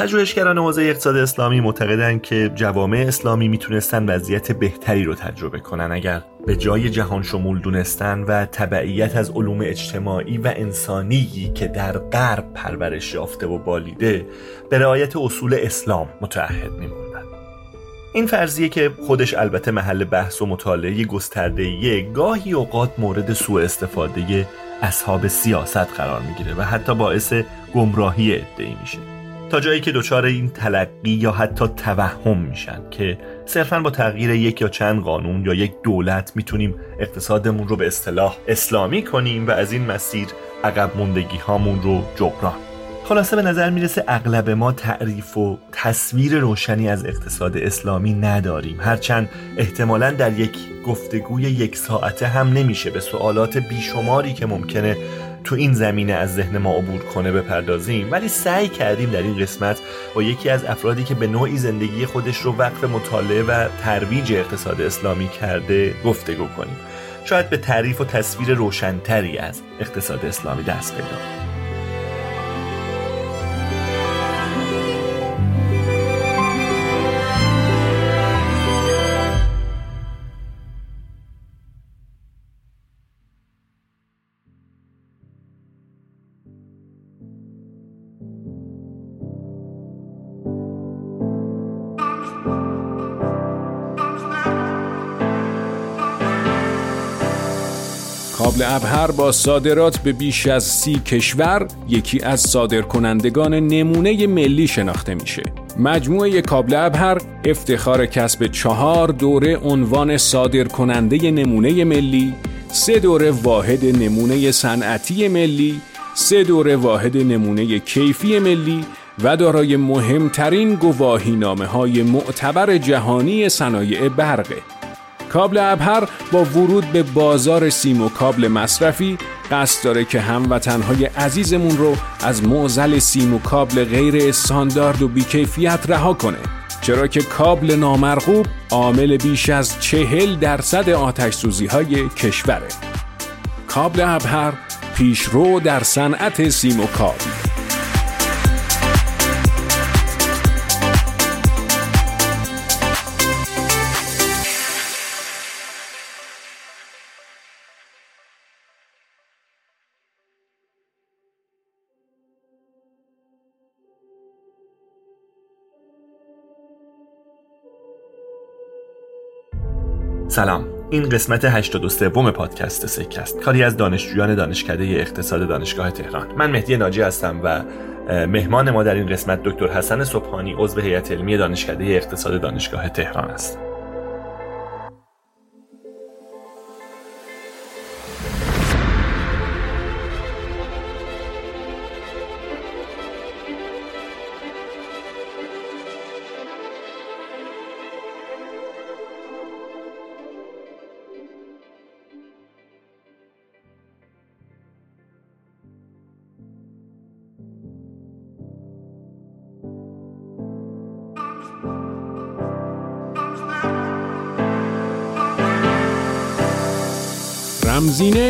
پژوهشگران حوزه اقتصاد اسلامی معتقدند که جوامع اسلامی می‌تونستن وضعیت بهتری رو تجربه کنن. اگر به جای جهان شمول دونستن و تبعیت از علوم اجتماعی و انسانی که در غرب پرورش یافته و بالیده به رعایت اصول اسلام متعهد میموندن این فرضیه که خودش البته محل بحث و مطالعه گسترده گاهی اوقات مورد سوء استفاده اصحاب سیاست قرار می‌گیره و حتی باعث گمراهی ادعی میشه. تا جایی که دچار این تلقی یا حتی توهم میشن که صرفا با تغییر یک یا چند قانون یا یک دولت می‌تونیم اقتصادمون رو به اصطلاح اسلامی کنیم و از این مسیر عقب موندگی هامون رو جبران. خلاصه به نظر می‌رسه اغلب ما تعریف و تصویر روشنی از اقتصاد اسلامی نداریم. هرچند احتمالا در یک گفتگوی یک ساعته هم نمیشه به سوالات بیشماری که ممکنه تو این زمینه از ذهن ما عبور کنه بپردازیم ولی سعی کردیم در این قسمت با یکی از افرادی که به نوعی زندگی خودش رو وقف مطالعه و ترویج اقتصاد اسلامی کرده گفتگو کنیم. شاید به تعریف و تصویر روشنتری از اقتصاد اسلامی دست پیدا ابهر با صادرات به بیش از سی کشور یکی از صادرکنندگان نمونه ملی شناخته میشه. مجموعه کابل ابهر افتخار کسب چهار دوره عنوان صادرکننده نمونه ملی، سه دوره واحد نمونه صنعتی ملی، سه دوره واحد نمونه کیفی ملی و دارای مهمترین گواهی نامه های معتبر جهانی صنایع برقه. کابل ابهر با ورود به بازار سیم و کابل مصرفی قصد داره که هموطنهای عزیزمون رو از معزل سیم و کابل غیر استاندارد و بیکیفیت رها کنه. چرا که کابل نامرغوب عامل بیش از چهل درصد آتش سوزی های کشوره. کابل ابهر پیشرو در صنعت سیم و کابل. سلام. این قسمت 83 پادکست سکه است کاری از دانشجویان دانشکده اقتصاد دانشگاه تهران. من مهدی ناجی هستم و مهمان ما در این قسمت دکتر حسن صبحانی عضو هیئت علمی دانشکده اقتصاد دانشگاه تهران است.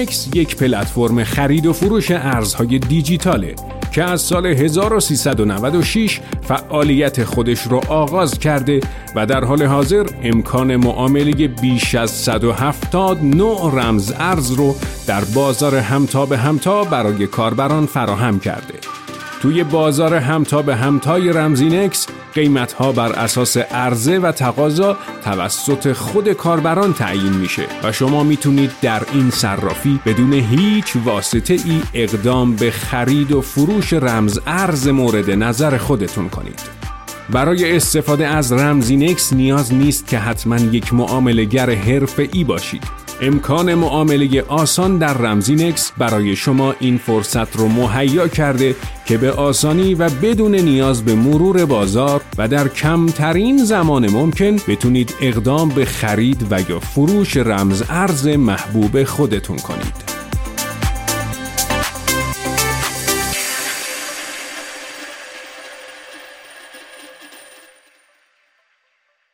رمزینکس یک پلتفرم خرید و فروش ارزهای دیجیتاله که از سال 1396 فعالیت خودش را آغاز کرده و در حال حاضر امکان معامله بیش از 170 نوع رمز ارز رو در بازار همتا به همتا برای کاربران فراهم کرده. توی بازار همتا به همتای رمزینکس قیمت ها بر اساس عرضه و تقاضا توسط خود کاربران تعیین میشه و شما می‌تونید در این صرافی بدون هیچ واسطه ای اقدام به خرید و فروش رمز ارز مورد نظر خودتون کنید. برای استفاده از رمزینکس نیاز نیست که حتما یک معاملگر حرفه ای باشید. امکان معامله آسان در رمزینکس برای شما این فرصت رو مهیا کرده که به آسانی و بدون نیاز به مرور بازار و در کمترین زمان ممکن بتونید اقدام به خرید و یا فروش رمز ارز محبوب خودتون کنید.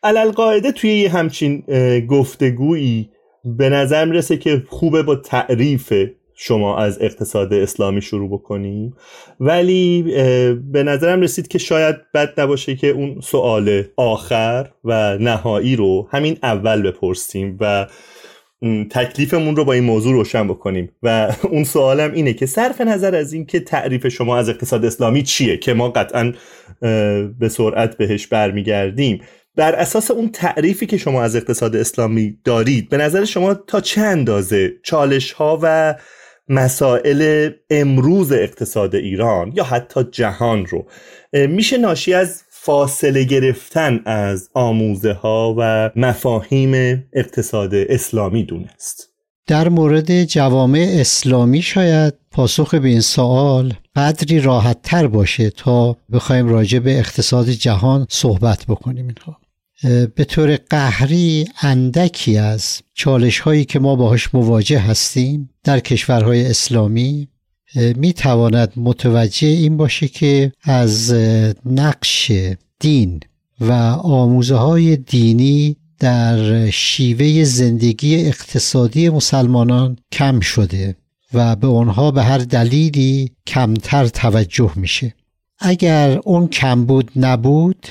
علالقاعده توی یه همچین گفتگویی به نظر می‌رسه که خوبه با تعریف شما از اقتصاد اسلامی شروع بکنیم. ولی به نظرم رسید که شاید بد نباشه که اون سوال آخر و نهایی رو همین اول بپرسیم و تکلیفمون رو با این موضوع روشن بکنیم. و اون سوالم اینه که صرف نظر از این که تعریف شما از اقتصاد اسلامی چیه که ما قطعا به سرعت بهش برمیگردیم. بر اساس اون تعریفی که شما از اقتصاد اسلامی دارید به نظر شما تا چه اندازه چالش ها و مسائل امروز اقتصاد ایران یا حتی جهان رو میشه ناشی از فاصله گرفتن از آموزه ها و مفاهیم اقتصاد اسلامی دونست؟ در مورد جوامع اسلامی شاید پاسخ به این سوال قدری راحت تر باشه تا بخوایم راجع به اقتصاد جهان صحبت بکنیم اینها. به طور قهری اندکی از چالش هایی که ما باهاش مواجه هستیم در کشورهای اسلامی. می تواند متوجه این باشه که از نقش دین و آموزه های دینی در شیوه زندگی اقتصادی مسلمانان کم شده و به آنها به هر دلیلی کمتر توجه میشه. اگر اون کمبود نبود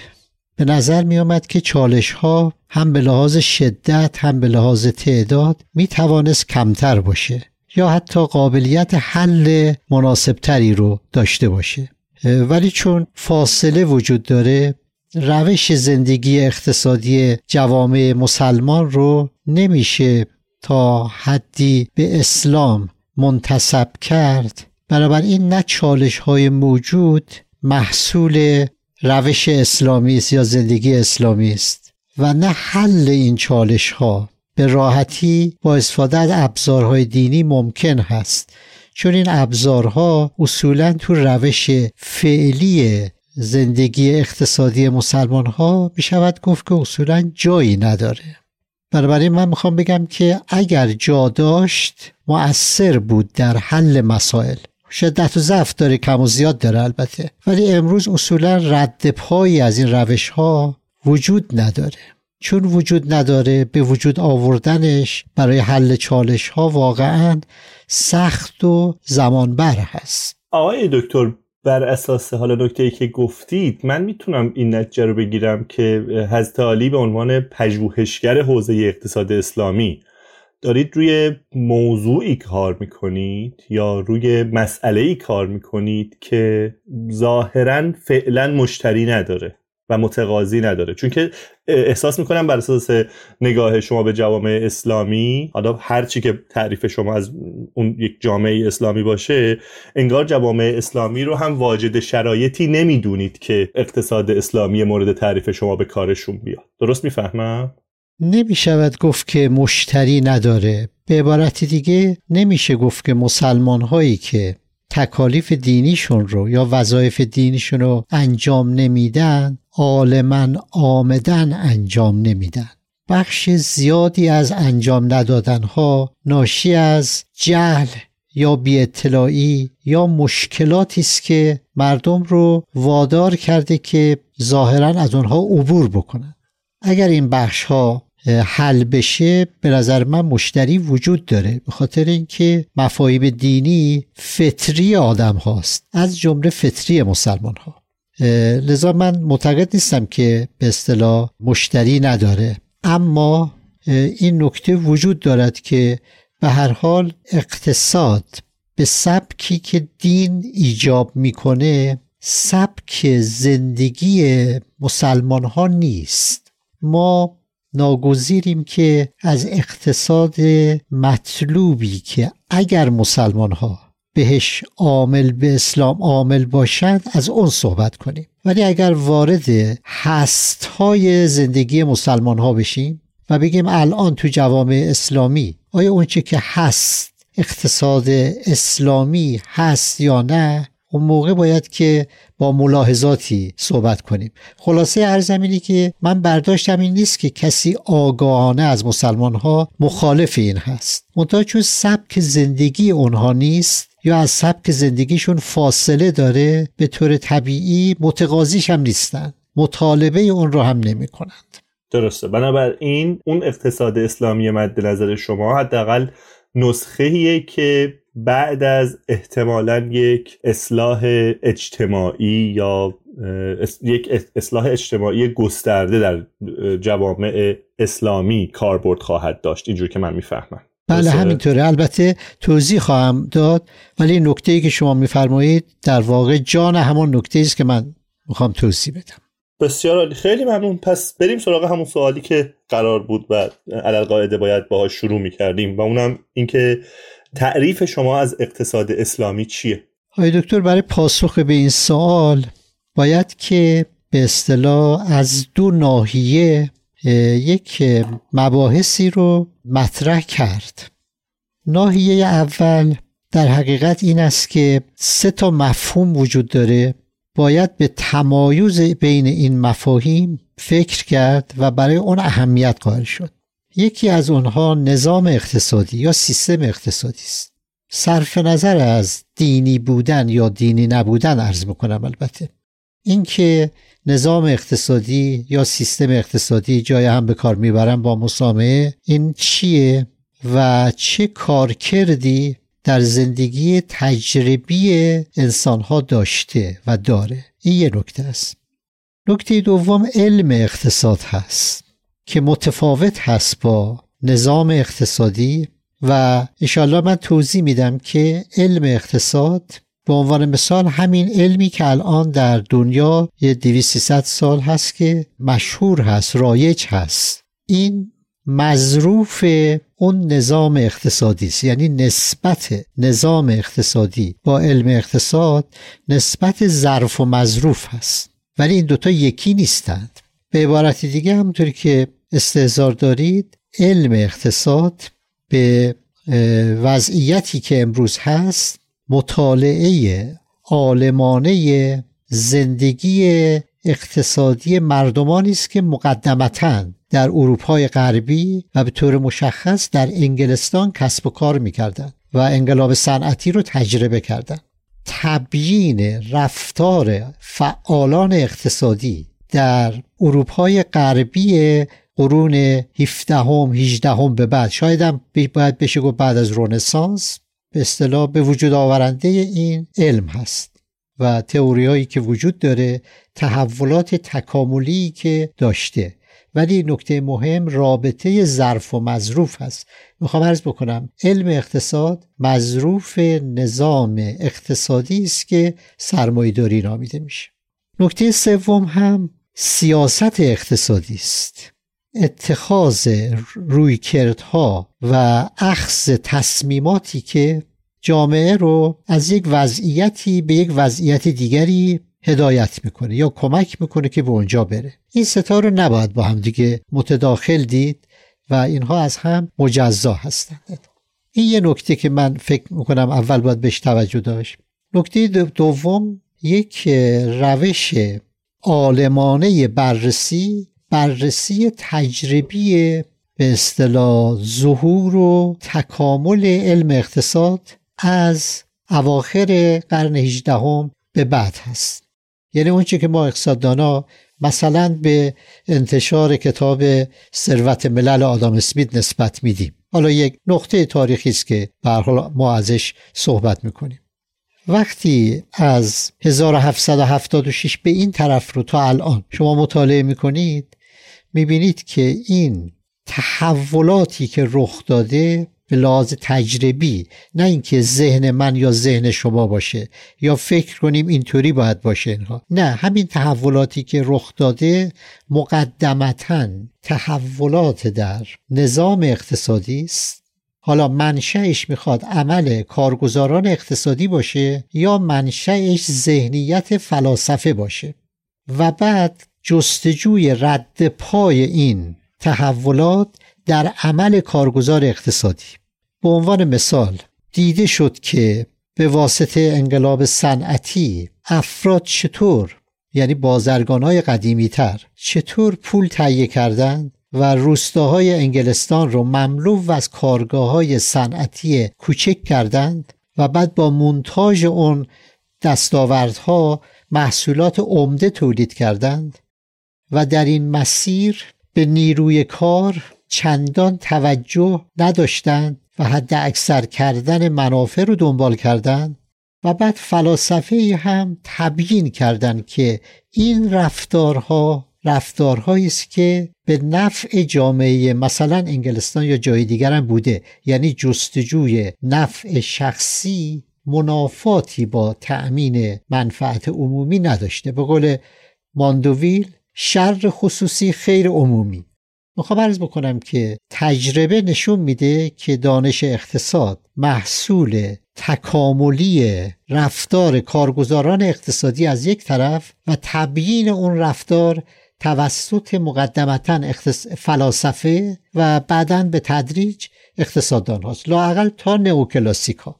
به نظر می آمد که چالش ها هم به لحاظ شدت هم به لحاظ تعداد می توانست کمتر باشه یا حتی قابلیت حل مناسبتری رو داشته باشه. ولی چون فاصله وجود داره روش زندگی اقتصادی جوامع مسلمان رو نمیشه تا حدی به اسلام منتصب کرد. بنابراین نه چالش های موجود محصول روش اسلامی است یا زندگی اسلامی است؟ و نه حل این چالش ها به راحتی با استفاده از ابزارهای دینی ممکن هست. چون این ابزارها اصولا تو روش فعلی زندگی اقتصادی مسلمان ها می شود گفت که اصولا جایی نداره. بنابراین من می‌خوام بگم که اگر جا داشت مؤثر بود در حل مسائل. شدت و ضعف داره کم و زیاد داره البته. ولی امروز اصولا رد پایی از این روش ها وجود نداره. چون وجود نداره به وجود آوردنش برای حل چالش ها واقعا سخت و زمانبر هست. آقای دکتر بر اساس حالا نکته ای که گفتید من می‌تونم این نتیجه رو بگیرم که حضرت علی به عنوان پژوهشگر حوزه اقتصاد اسلامی دارید روی موضوعی کار می‌کنید یا روی مسئله ای کار می‌کنید که ظاهرا فعلا مشتری نداره و متقاضی نداره؟ چون که احساس می‌کنم بر اساس نگاه شما به جوامع اسلامی حالا هر چی که تعریف شما از اون یک جامعه اسلامی باشه انگار جوامع اسلامی رو هم واجد شرایطی نمی‌دونید که اقتصاد اسلامی مورد تعریف شما به کارشون بیاد. درست می‌فهمم؟ نمی شود گفت که مشتری نداره. به عبارت دیگه نمیشه گفت که مسلمان هایی که تکالیف دینیشون رو یا وظایف دینیشون رو انجام نمیدن عالما آمدن انجام نمیدن. بخش زیادی از انجام ندادن ها ناشی از جهل یا بی اطلاعی یا مشکلاتی است که مردم رو وادار کرده که ظاهرا از آنها عبور بکنن. اگر این بخش ها حل بشه به نظر من مشتری وجود داره. به خاطر اینکه مفاهیم دینی فطری آدم هاست. از جمله فطری مسلمان ها لذا من معتقد نیستم که به اصطلاح مشتری نداره. اما این نکته وجود دارد که به هر حال اقتصاد به سبکی که دین ایجاب می‌کنه سبک زندگی مسلمان ها نیست. ما ناگزیریم که از اقتصاد مطلوبی که اگر مسلمان ها بهش عامل به اسلام عامل باشند از اون صحبت کنیم. ولی اگر وارد هست های زندگی مسلمان ها بشیم و بگیم الان تو جوامع اسلامی آیا اونچه که هست اقتصاد اسلامی هست یا نه اون موقع باید که با ملاحظاتی صحبت کنیم. خلاصه ارزمینی که من برداشتم این نیست که کسی آگاهانه از مسلمان ها مخالف این هست. منتها چون سبک زندگی اونها نیست یا از سبک زندگیشون فاصله داره به طور طبیعی متقاضیش هم نیستن. مطالبه اون رو هم نمی کنند درسته. بنابراین اون اقتصاد اسلامی مد نظر شما حداقل نسخه که بعد از احتمالا یک اصلاح اجتماعی یا یک اصلاح اجتماعی گسترده در جوامع اسلامی کاربرد خواهد داشت. اینجور که من می‌فهمم. بله همینطوره. البته توضیح خواهم داد ولی نکته ای که شما میفرمایید در واقع جان همون نکته است که من می‌خوام توضیح بدم. بسیار عالی. خیلی ممنون. پس بریم سراغ همون سوالی که قرار بود و علل قاعده باید باهاش شروع می‌کردیم و اونم اینکه تعریف شما از اقتصاد اسلامی چیه؟ های دکتر برای پاسخ به این سوال باید که به اصطلاح از دو ناحیه یک مباحثی رو مطرح کرد. ناحیه اول در حقیقت این است که سه تا مفهوم وجود داره. باید به تمایز بین این مفاهیم فکر کرد و برای اون اهمیت قائل شد. یکی از اونها نظام اقتصادی یا سیستم اقتصادی است. صرف نظر از دینی بودن یا دینی نبودن عرض می‌کنم البته. اینکه نظام اقتصادی یا سیستم اقتصادی جای هم به کار می‌برن با مسامعه این چیه و چه کار کردی در زندگی تجربی انسانها داشته و داره؟ این یه نکته است. نکته دوم علم اقتصاد هست. که متفاوت هست با نظام اقتصادی و انشاءالله من توضیح میدم که علم اقتصاد به عنوان مثال همین علمی که الان در دنیا یه 200 سال هست که مشهور هست رایج هست. این مظروف اون نظام اقتصادی است. یعنی نسبت نظام اقتصادی با علم اقتصاد نسبت ظرف و مظروف هست. ولی این دوتا یکی نیستند. به عبارت دیگه همونطوری که استهزار دارید علم اقتصاد به وضعیتی که امروز هست مطالعه عالمانه زندگی اقتصادی مردمانی است که مقدمتا در اروپای غربی و به طور مشخص در انگلستان کسب و کار می‌کردند و انقلاب صنعتی رو تجربه کردند. تبیین رفتار فعالان اقتصادی در اروپای غربی قرون 17 هم 18 هم به بعد. شاید هم باید بشه گفت بعد از رونسانس. به اصطلاح به وجود آورنده این علم هست و تئوری هایی که وجود داره تحولات تکاملی که داشته. ولی نکته مهم رابطه ظرف و مظروف هست. می‌خوام عرض بکنم علم اقتصاد مظروف نظام اقتصادی است که سرمایهداری نامیده میشه. نکته سوم هم سیاست اقتصادی است. اتخاذ رویکردها و اخذ تصمیماتی که جامعه رو از یک وضعیتی به یک وضعیت دیگری هدایت می‌کنه یا کمک می‌کنه که به اونجا بره. این ستا رو نباید با هم دیگه متداخل دید و اینها از هم مجزا هستند. این یه نکته که من فکر می‌کنم اول باید بهش توجه داشت. نکته دوم یک روش عالمانه بررسی بررسی تجربی به اصطلاح ظهور و تکامل علم اقتصاد از اواخر قرن 18 به بعد هست. یعنی اونچه که ما اقتصاددانا مثلا به انتشار کتاب ثروت ملل آدام اسمیت نسبت میدیم. حالا یک نقطه تاریخی است که به حال ما ازش صحبت می‌کنیم. وقتی از 1776 به این طرف رو تا الان شما مطالعه می‌کنید می‌بینید که این تحولاتی که رخ داده به لحاظ تجربی نه اینکه ذهن من یا ذهن شما باشه یا فکر کنیم اینطوری باید باشه اینها. نه همین تحولاتی که رخ داده مقدمتا تحولات در نظام اقتصادی است. حالا منشأش می‌خواد عمل کارگزاران اقتصادی باشه یا منشأش ذهنیت فلاسفه باشه. و بعد جستجوی رد پای این تحولات در عمل کارگزار اقتصادی. به عنوان مثال دیده شد که به واسطه انقلاب صنعتی افراد چطور یعنی بازرگان های قدیمی تر چطور پول تهیه کردند؟ و روستاهای انگلستان رو مملو از کارگاه های صنعتی کوچک کردند و بعد با مونتاژ اون دستاوردها محصولات عمده تولید کردند و در این مسیر به نیروی کار چندان توجه نداشتند و حد اکثر کردن منافع رو دنبال کردن و بعد فلاسفه هم تبیین کردند که این رفتارها رفتارهایی است که به نفع جامعه مثلا انگلستان یا جای دیگر هم بوده. یعنی جستجوی نفع شخصی منافاتی با تأمین منفعت عمومی نداشته. به قول ماندوویل شر خصوصی خیر عمومی. می‌خوام عرض بکنم که تجربه نشون میده که دانش اقتصاد محصول تکاملی رفتار کارگزاران اقتصادی از یک طرف و تبیین اون رفتار توسط مقدمتا فلاسفه و بعدا به تدریج اقتصاددان هاست. لاقل تا نئوکلاسیک ها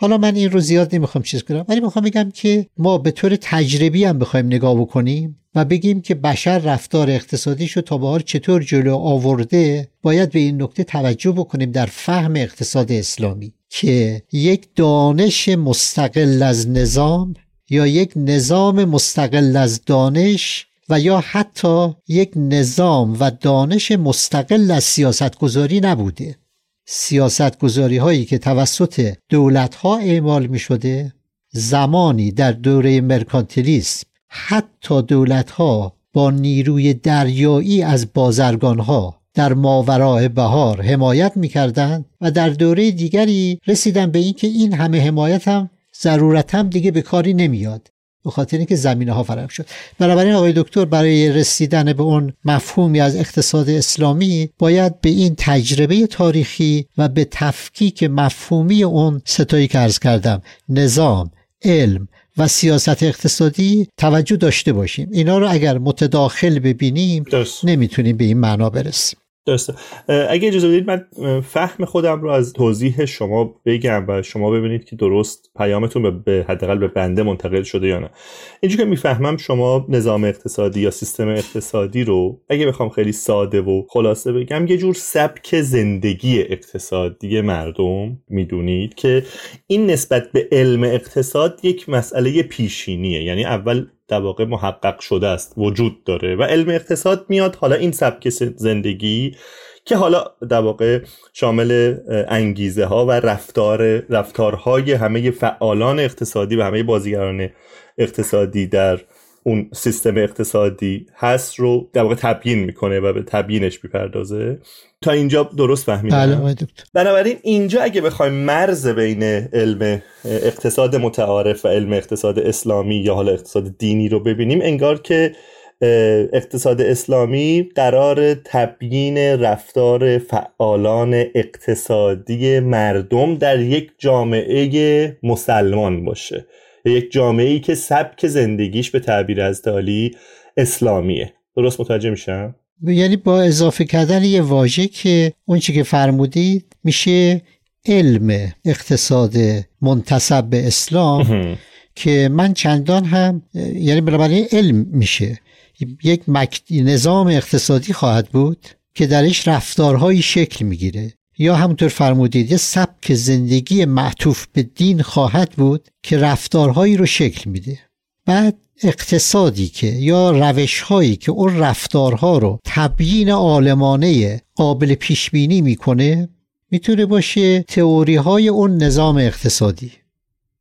حالا من این رو زیاد نمی‌خوام چیز کنم ولی می‌خوام بگم که ما به طور تجربی هم بخوایم نگاه بکنیم و بگیم که بشر رفتار اقتصادیش رو تا به چطور جلو آورده باید به این نکته توجه بکنیم در فهم اقتصاد اسلامی که یک دانش مستقل از نظام یا یک نظام مستقل از دانش و یا حتی یک نظام و دانش مستقل از سیاستگذاری نبوده. سیاستگذاری هایی که توسط دولت ها اعمال می شده زمانی در دوره مرکانتیلیسم حتی دولت ها با نیروی دریایی از بازرگان ها در ماورای بهار حمایت می‌کردند و در دوره دیگری رسیدن به اینکه این همه حمایت هم ضرورت هم دیگه به کاری نمیاد. به خاطر اینکه زمینه ها فراهم شد. بنابراین آقای دکتر برای رسیدن به اون مفهومی از اقتصاد اسلامی باید به این تجربه تاریخی و به تفکیک مفهومی اون ستایی که ارز کردم نظام علم و سیاست اقتصادی توجه داشته باشیم. اینا رو اگر متداخل ببینیم نمی‌تونیم به این معنا برسیم. درسته. اگه اجازه بدید من فهم خودم رو از توضیح شما بگم و شما ببینید که درست پیامتون به حداقل به بنده منتقل شده یا نه. اینجوری که می‌فهمم شما نظام اقتصادی یا سیستم اقتصادی رو اگه بخوام خیلی ساده و خلاصه بگم یه جور سبک زندگی اقتصادی مردم می‌دونید که این نسبت به علم اقتصاد یک مسئله پیشینیه. یعنی اول در واقع محقق شده است وجود داره و علم اقتصاد میاد. حالا این سبک زندگی که حالا در واقع شامل انگیزه ها و رفتار رفتارهای همه فعالان اقتصادی و همه بازیگران اقتصادی در اون سیستم اقتصادی هست رو در واقع تبیین می‌کنه و به تبیینش می‌پردازه. تا اینجا درست فهمیدم. بله بنابراین اینجا اگه بخوایم مرز بین علم اقتصاد متعارف و علم اقتصاد اسلامی یا حالا اقتصاد دینی رو ببینیم انگار که اقتصاد اسلامی قرار تبیین رفتار فعالان اقتصادی مردم در یک جامعه مسلمان باشه. یک جامعه ای که سبک زندگیش به تعبیر از تالی اسلامیه. درست متوجه میشم؟ یعنی با اضافه کردن یه واژه که اون چی که فرمودید میشه علم اقتصاد منتصب به اسلام که من چندان هم یعنی بنابراین علم میشه. یک نظام اقتصادی خواهد بود که درش رفتارهایی شکل می‌گیره. یا همونطور فرمودید یه سبک زندگی معطوف به دین خواهد بود که رفتارهایی رو شکل میده. بعد اقتصادی که یا روشهایی که اون رفتارها رو تبیین عالمانه قابل پیش بینی می‌کنه می‌تونه باشه تئوری های اون نظام اقتصادی.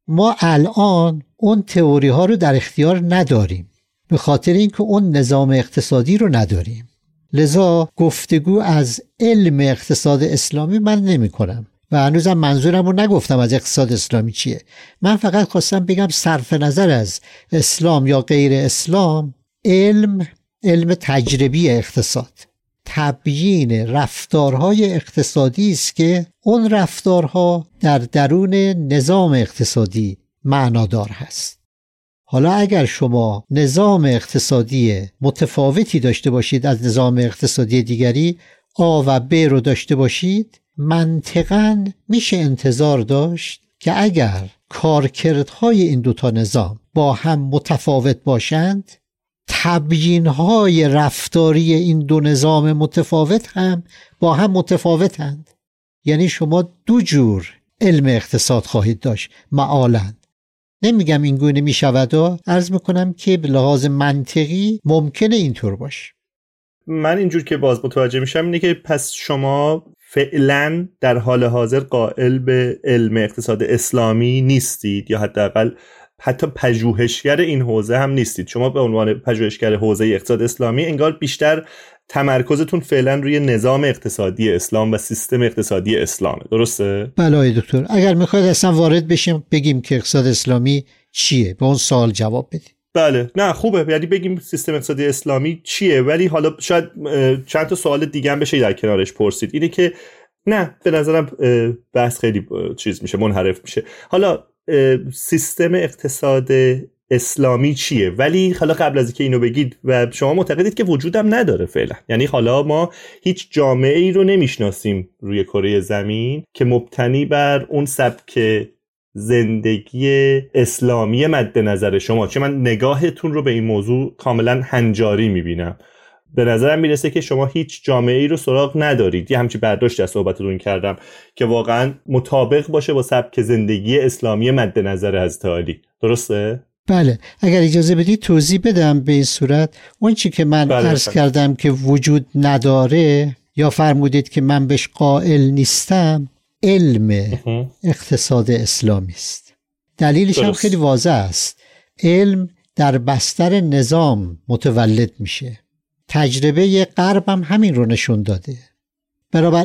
ما الان اون تئوری ها رو در اختیار نداریم به خاطر اینکه اون نظام اقتصادی رو نداریم. لذا گفتگو از علم اقتصاد اسلامی من نمی کنم و هنوزم منظورم رو نگفتم از اقتصاد اسلامی چیه. من فقط خواستم بگم صرف نظر از اسلام یا غیر اسلام علم علم تجربی اقتصاد. تبیین رفتارهای اقتصادی است که اون رفتارها در درون نظام اقتصادی معنادار هست. حالا اگر شما نظام اقتصادی متفاوتی داشته باشید از نظام اقتصادی دیگری آ و ب رو داشته باشید منطقا میشه انتظار داشت که اگر کارکردهای این دوتا نظام با هم متفاوت باشند تبیین های رفتاری این دو نظام متفاوت هم با هم متفاوتند. یعنی شما دو جور علم اقتصاد خواهید داشت معالا. نمیگم این گونه می شود و عرض می‌کنم که به لحاظ منطقی ممکنه اینطور باشه. من اینجور که باز متوجه میشم اینه که پس شما فعلا در حال حاضر قائل به علم اقتصاد اسلامی نیستید یا حداقل حتی پژوهشگر این حوزه هم نیستید. شما به عنوان پژوهشگر حوزه اقتصاد اسلامی انگار بیشتر تمرکزتون فعلا روی نظام اقتصادی اسلام و سیستم اقتصادی اسلامه. درسته؟ بله دکتر. اگر می‌خواید اصلا وارد بشیم بگیم که اقتصاد اسلامی چیه؟ به اون سوال جواب بدیم. بله. نه خوبه. یعنی بگیم سیستم اقتصادی اسلامی چیه؟ ولی حالا شاید چند تا سوال دیگه هم بشه در کنارش پرسید. اینه که نه به نظرم بحث خیلی چیز میشه منحرف میشه. حالا سیستم اقتصاد اسلامی چیه؟ ولی حالا قبل از اینکه اینو بگید و شما معتقدید که وجودم نداره فعلا. یعنی حالا ما هیچ جامعه ای رو نمی‌شناسیم روی کره زمین که مبتنی بر اون سبک زندگی اسلامی مد نظر شما چه؟ من نگاهتون رو به این موضوع کاملا هنجاری می‌بینم. به نظرم می‌رسه که شما هیچ جامعه ای رو سراغ ندارید. یه همچی برداشت از صحبتتون کردم که واقعا مطابق باشه با سبک زندگی اسلامی مد نظر از علی درسته؟ بله. اگر اجازه بدید توضیح بدم به این صورت. اون چی که من بله عرض کردم که وجود نداره یا فرمودید که من بهش قائل نیستم علم اقتصاد اسلامی است. دلیلش هم خیلی واضح است. علم در بستر نظام متولد میشه. تجربه غرب هم همین رو نشون داده.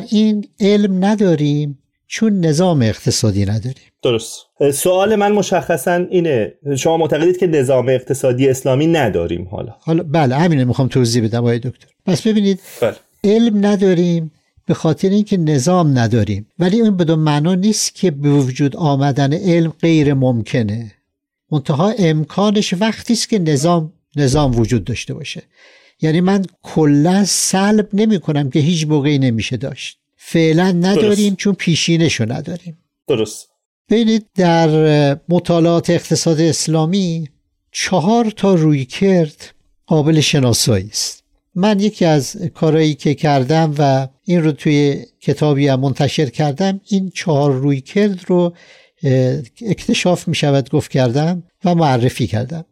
این علم نداریم چون نظام اقتصادی نداریم. درست. سوال من مشخصا اینه. شما معتقدید که نظام اقتصادی اسلامی نداریم حالا؟ حالا بله همینه می‌خوام توضیح بدم آقای دکتر. پس ببینید بله. علم نداریم به خاطر اینکه نظام نداریم. ولی این بدون معنا نیست که به وجود آمدن علم غیر ممکنه. منتها امکانش وقتی است که نظام نظام وجود داشته باشه. یعنی من کلا سلب نمی کنم که هیچ موقعی نمیشه داشت. فعلا نداریم درست. چون پیشینشو نداریم. درست. ببینید در مطالعات اقتصاد اسلامی چهار تا روی کرد قابل شناسایی است. من یکی از کارهایی که کردم و این رو توی کتابی هم منتشر کردم این چهار روی کرد رو اکتشاف می شود گفت کردم و معرفی کردم.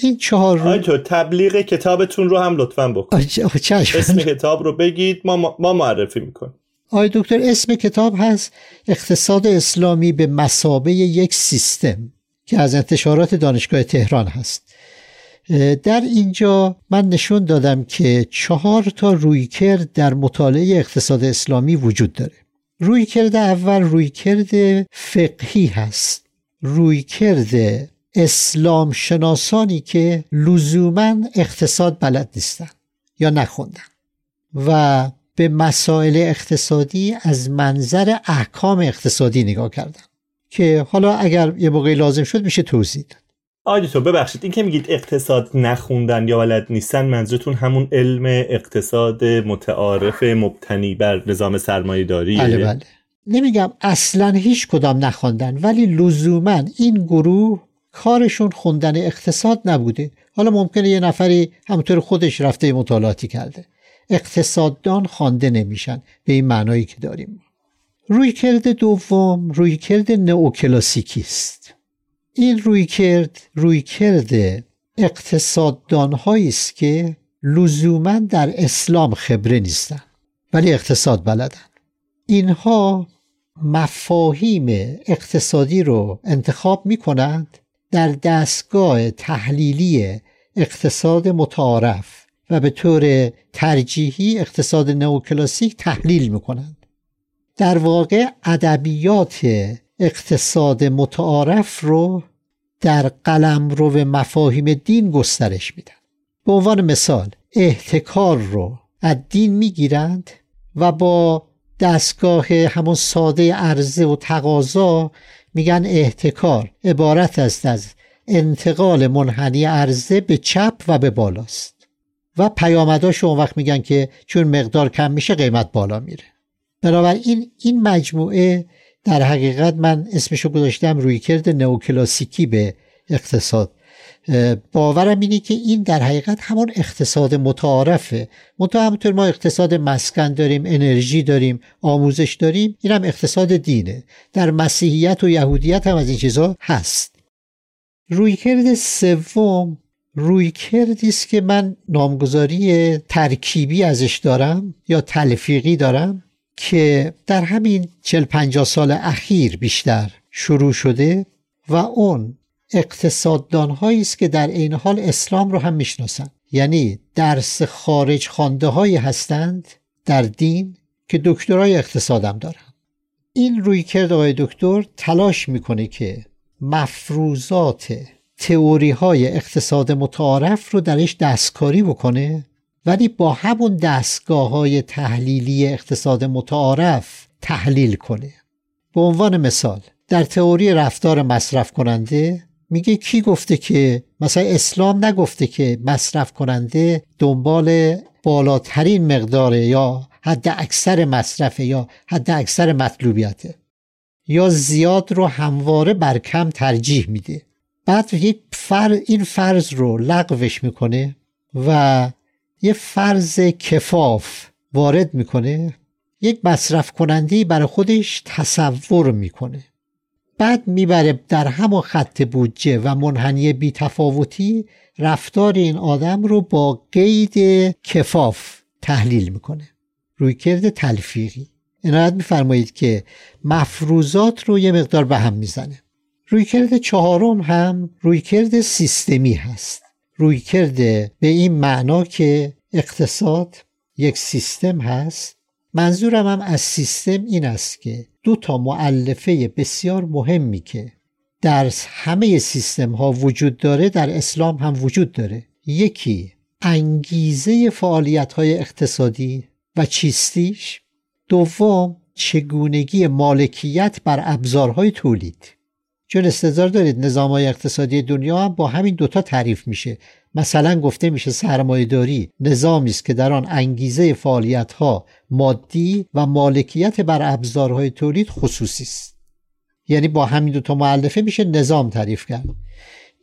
این چهار رو تو تبلیغ کتابتون رو هم لطفا بکن. اسم کتاب رو بگید ما, ما معرفی می‌کنیم. آقای دکتر اسم کتاب هست اقتصاد اسلامی به مسابه یک سیستم که از انتشارات دانشگاه تهران هست. در اینجا من نشون دادم که چهار تا رویکرد در مطالعه اقتصاد اسلامی وجود داره. رویکرد اول رویکرد فقهی هست. رویکرد اسلام شناسانی که لزوما اقتصاد بلد نیستن یا نخوندن و به مسائل اقتصادی از منظر احکام اقتصادی نگاه کردن که حالا اگر یه موقعی لازم شد میشه توضیح داد. آقای تو ببخشید این که میگید اقتصاد نخوندن یا بلد نیستن منظورتون همون علم اقتصاد متعارف مبتنی بر نظام سرمایه داری بله بله. نمیگم اصلا هیچ کدام نخوندن ولی لزوما این گروه کارشون خوندن اقتصاد نبوده. حالا ممکنه یه نفری همطور خودش رفته مطالعاتی کرده. اقتصاددان خوانده نمیشن به این معنایی که داریم. رویکرد دوم رویکرد نئوکلاسیکی است این رویکرد رویکرد اقتصاددان است که لزوما در اسلام خبره نیستن ولی اقتصاد بلدن اینها مفاهیم اقتصادی رو انتخاب می کنند در دستگاه تحلیلی اقتصاد متعارف و به طور ترجیحی اقتصاد نوکلاسیک تحلیل می‌کنند. در واقع ادبیات اقتصاد متعارف رو در قلم رو به مفاهیم دین گسترش میدن. به عنوان مثال احتکار رو از دین می‌گیرند و با دستگاه همون ساده عرضه و تقاضا میگن احتکار عبارت است از انتقال منحنی عرضه به چپ و به بالاست. و پیامداش اون وقت میگن که چون مقدار کم میشه قیمت بالا میره. بنابراین این مجموعه در حقیقت من اسمشو گذاشتم رویکرد نوکلاسیکی به اقتصاد. باورم اینه که این در حقیقت همون اقتصاد متعارفه. منتها همونطور ما اقتصاد مسکن داریم انرژی داریم آموزش داریم این هم اقتصاد دینه. در مسیحیت و یهودیت هم از این چیزها هست. رویکرد سوم رویکردی است که من نامگذاری ترکیبی ازش دارم یا تلفیقی دارم. که در همین 40 50 سال اخیر بیشتر شروع شده و اون اقتصاددان است که در این حال اسلام رو هم می‌شناسند یعنی درس خارج خانده هایی هستند در دین که دکترای اقتصادم دارن. این روی کرد آقای دکتر تلاش می‌کنه که مفروضات تئوری های اقتصاد متعارف رو درش دستکاری بکنه ولی با همون دستگاه های تحلیلی اقتصاد متعارف تحلیل کنه. به عنوان مثال در تئوری رفتار مصرف کننده میگه کی گفته که مثلا اسلام نگفته که مصرف کننده دنبال بالاترین مقداره یا حد اکثر مصرفه یا حد اکثر مطلوبیته. یا زیاد رو همواره بر کم ترجیح میده. بعد یک فر این فرض رو لغوش می‌کنه و یه فرض کفاف وارد می‌کنه. یک مصرف کننده برای خودش تصور می‌کنه. بعد می‌بره در همون خط بودجه و منحنی بیتفاوتی رفتار این آدم رو با قید کفاف تحلیل می‌کنه. رویکرد تلفیقی. عنایت میفرمایید که مفروضات رو یه مقدار به هم می‌زنه. رویکرد چهارم هم رویکرد سیستمی هست. رویکرد به این معنا که اقتصاد یک سیستم هست. منظورم هم از سیستم این است که دو تا معلفه بسیار مهمی که در همه سیستم ها وجود داره در اسلام هم وجود داره. یکی انگیزه فعالیت های اقتصادی و چیستیش. دوم چگونگی مالکیت بر ابزارهای تولید. چون استظهار دارید نظام اقتصادی دنیا هم با همین دوتا تعریف میشه. مثلا گفته میشه سرمایهداری نظامی است که در آن انگیزه فعالیت ها مادی و مالکیت بر ابزارهای تولید خصوصی است. یعنی با همین دوتا معلفه میشه نظام تعریف کرد.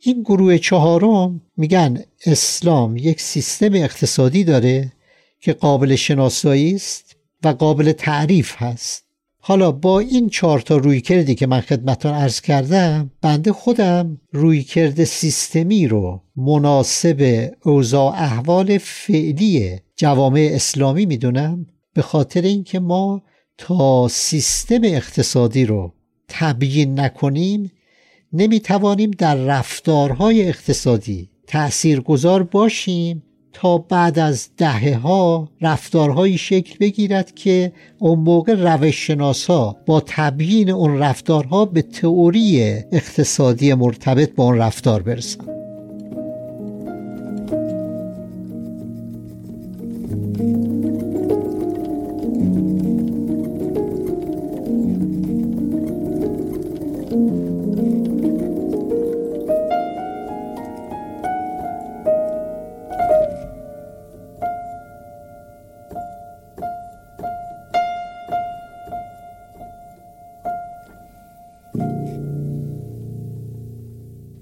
این گروه چهارم میگن اسلام یک سیستم اقتصادی داره که قابل شناسایی است و قابل تعریف هست. حالا با این چهار تا روی کردی که من خدمتان ارز کردم بنده خودم روی کرد سیستمی رو مناسب اوضاع احوال فعلی جوامع اسلامی می‌دونم به خاطر اینکه ما تا سیستم اقتصادی رو تبیین نکنیم نمی‌توانیم در رفتارهای اقتصادی تأثیر گذار باشیم تا بعد از دهه ها رفتارهایی شکل بگیرد که اون موقع روش با تبیین اون رفتارها به تئوری اقتصادی مرتبط با اون رفتار برسند.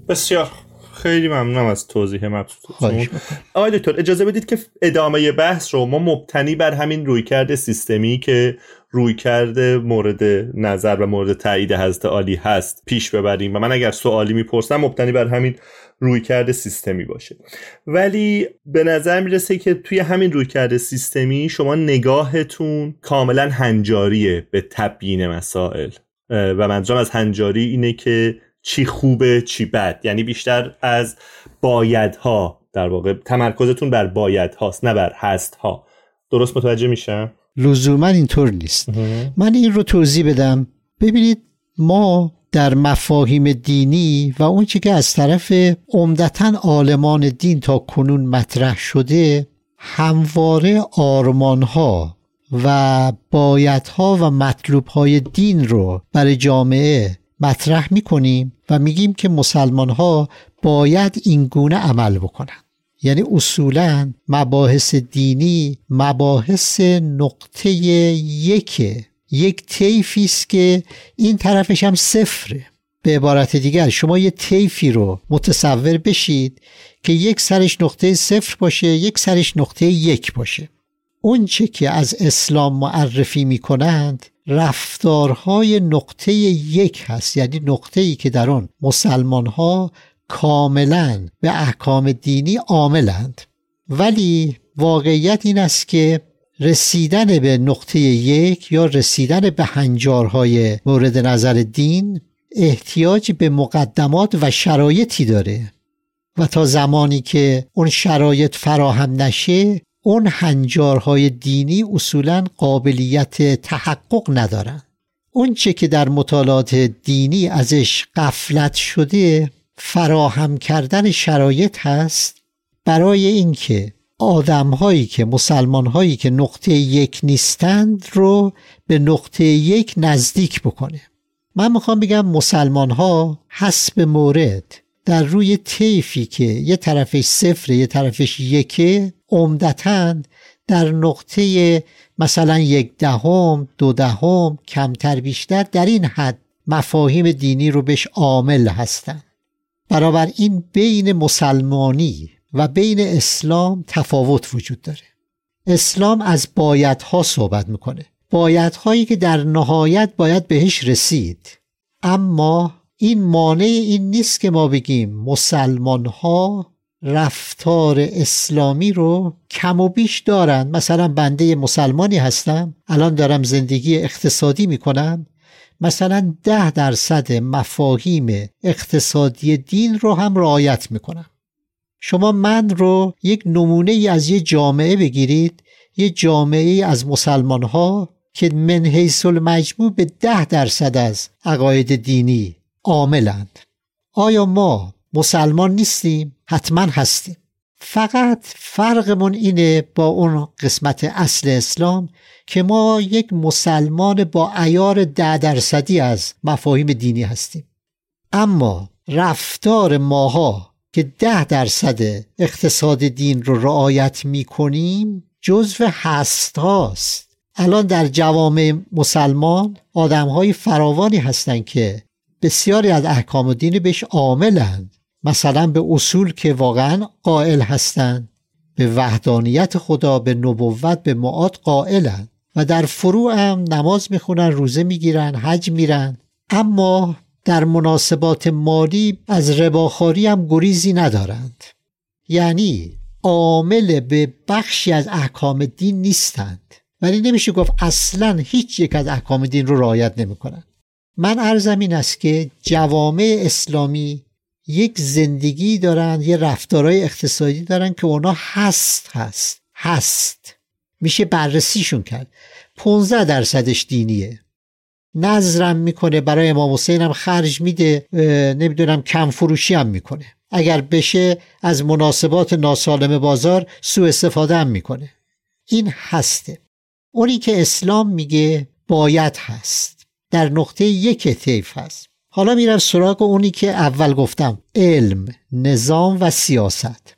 بسیار. خیلی ممنونم از توضیح مبسوطتون. آقای دکتر اجازه بدید که ادامه بحث رو ما مبتنی بر همین رویکرد سیستمی که رویکرد مورد نظر و مورد تایید حضرت عالی هست پیش ببریم و من اگر سوالی می‌پرسم مبتنی بر همین رویکرد سیستمی باشه. ولی به نظر می‌رسه که توی همین رویکرد سیستمی شما نگاهتون کاملا هنجاریه به تبیین مسائل. و منظورم از هنجاری اینه که چی خوبه چی بد. یعنی بیشتر از بایدها در واقع تمرکزتون بر باید هاست نه بر هست ها درست متوجه میشم لزوما اینطور نیست. من این رو توضیح بدم. ببینید ما در مفاهیم دینی و اون که از طرف عمدتا عالمان دین تا کنون مطرح شده همواره آرمانها و بایدها و مطلوبهای دین رو برای جامعه مطرح می‌کنیم و میگیم که مسلمان ها باید این گونه عمل بکنن. یعنی اصولا مباحث دینی مباحث نقطه یک یک طیفی است که این طرفش هم صفره. به عبارت دیگر شما یه طیفی رو متصور بشید که یک سرش نقطه صفر باشه یک سرش نقطه یک باشه. اون چه که از اسلام معرفی می کنند رفتارهای نقطه یک هست یعنی نقطه ای که در آن مسلمان ها کاملا به احکام دینی عاملند. ولی واقعیت این است که رسیدن به نقطه یک یا رسیدن به هنجارهای مورد نظر دین احتیاج به مقدمات و شرایطی داره. و تا زمانی که اون شرایط فراهم نشه اون هنجارهای دینی اصولا قابلیت تحقق ندارن. اون چه که در مطالعات دینی ازش قفلت شده فراهم کردن شرایط هست برای اینکه آدم هایی که مسلمان هایی که نقطه یک نیستند رو به نقطه یک نزدیک بکنه. من می‌خوام بگم مسلمان ها حسب مورد در روی طیفی که یه طرفش صفر یه طرفش یکه عمدتا در نقطه مثلا یک دهم دو دهم کمتر بیشتر در این حد مفاهیم دینی رو بهش عامل هستند این بین مسلمانی و بین اسلام تفاوت وجود داره. اسلام از بایدها صحبت می‌کنه. بایدهایی که در نهایت باید بهش رسید. اما این مانع این نیست که ما بگیم مسلمان ها رفتار اسلامی رو کم و بیش دارن. مثلا بنده مسلمانی هستم الان دارم زندگی اقتصادی می‌کنم. مثلا ده درصد مفاهیم اقتصادی دین رو هم رعایت می‌کنم. شما من رو یک نمونه ای از یه جامعه بگیرید یه جامعه از مسلمان ها که من حیث المجموع به ده درصد از عقاید دینی عاملند آیا ما مسلمان نیستیم؟ حتما هستیم. فقط فرقمون اینه با اون قسمت اصل اسلام که ما یک مسلمان با ایار ده درصدی از مفاهیم دینی هستیم. اما رفتار ماها که ده درصد اقتصاد دین رو رعایت می کنیم جزو هست هاست. الان در جوامع مسلمان آدم های فراوانی هستند که بسیاری از احکام دین بهش عاملند. مثلا به اصول که واقعا قائل هستند. به وحدانیت خدا به نبوت به معاد قائلند. و در فروع هم نماز می‌خونن روزه می‌گیرن حج میرن. اما در مناسبات مالی از رباخاری هم گریزی ندارند. یعنی عامل به بخشی از احکام دین نیستند. ولی نمیشه گفت اصلا هیچ یک از احکام دین رو رعایت نمی‌کنن. من ارزم این است که جوامع اسلامی یک زندگی دارن یه رفتارهای اقتصادی دارن که اونا هست هست هست. میشه بررسیشون کرد. 15 درصدش دینیه. نظرم می‌کنه برای امام حسین هم خرج میده نمی‌دونم کم فروشی هم می‌کنه. اگر بشه از مناسبات ناسالم بازار سوء استفاده هم می‌کنه. این هسته. اونی که اسلام میگه باید هست. در نقطه یک طیف هست حالا میرم سراغ اونی که اول گفتم علم نظام و سیاست.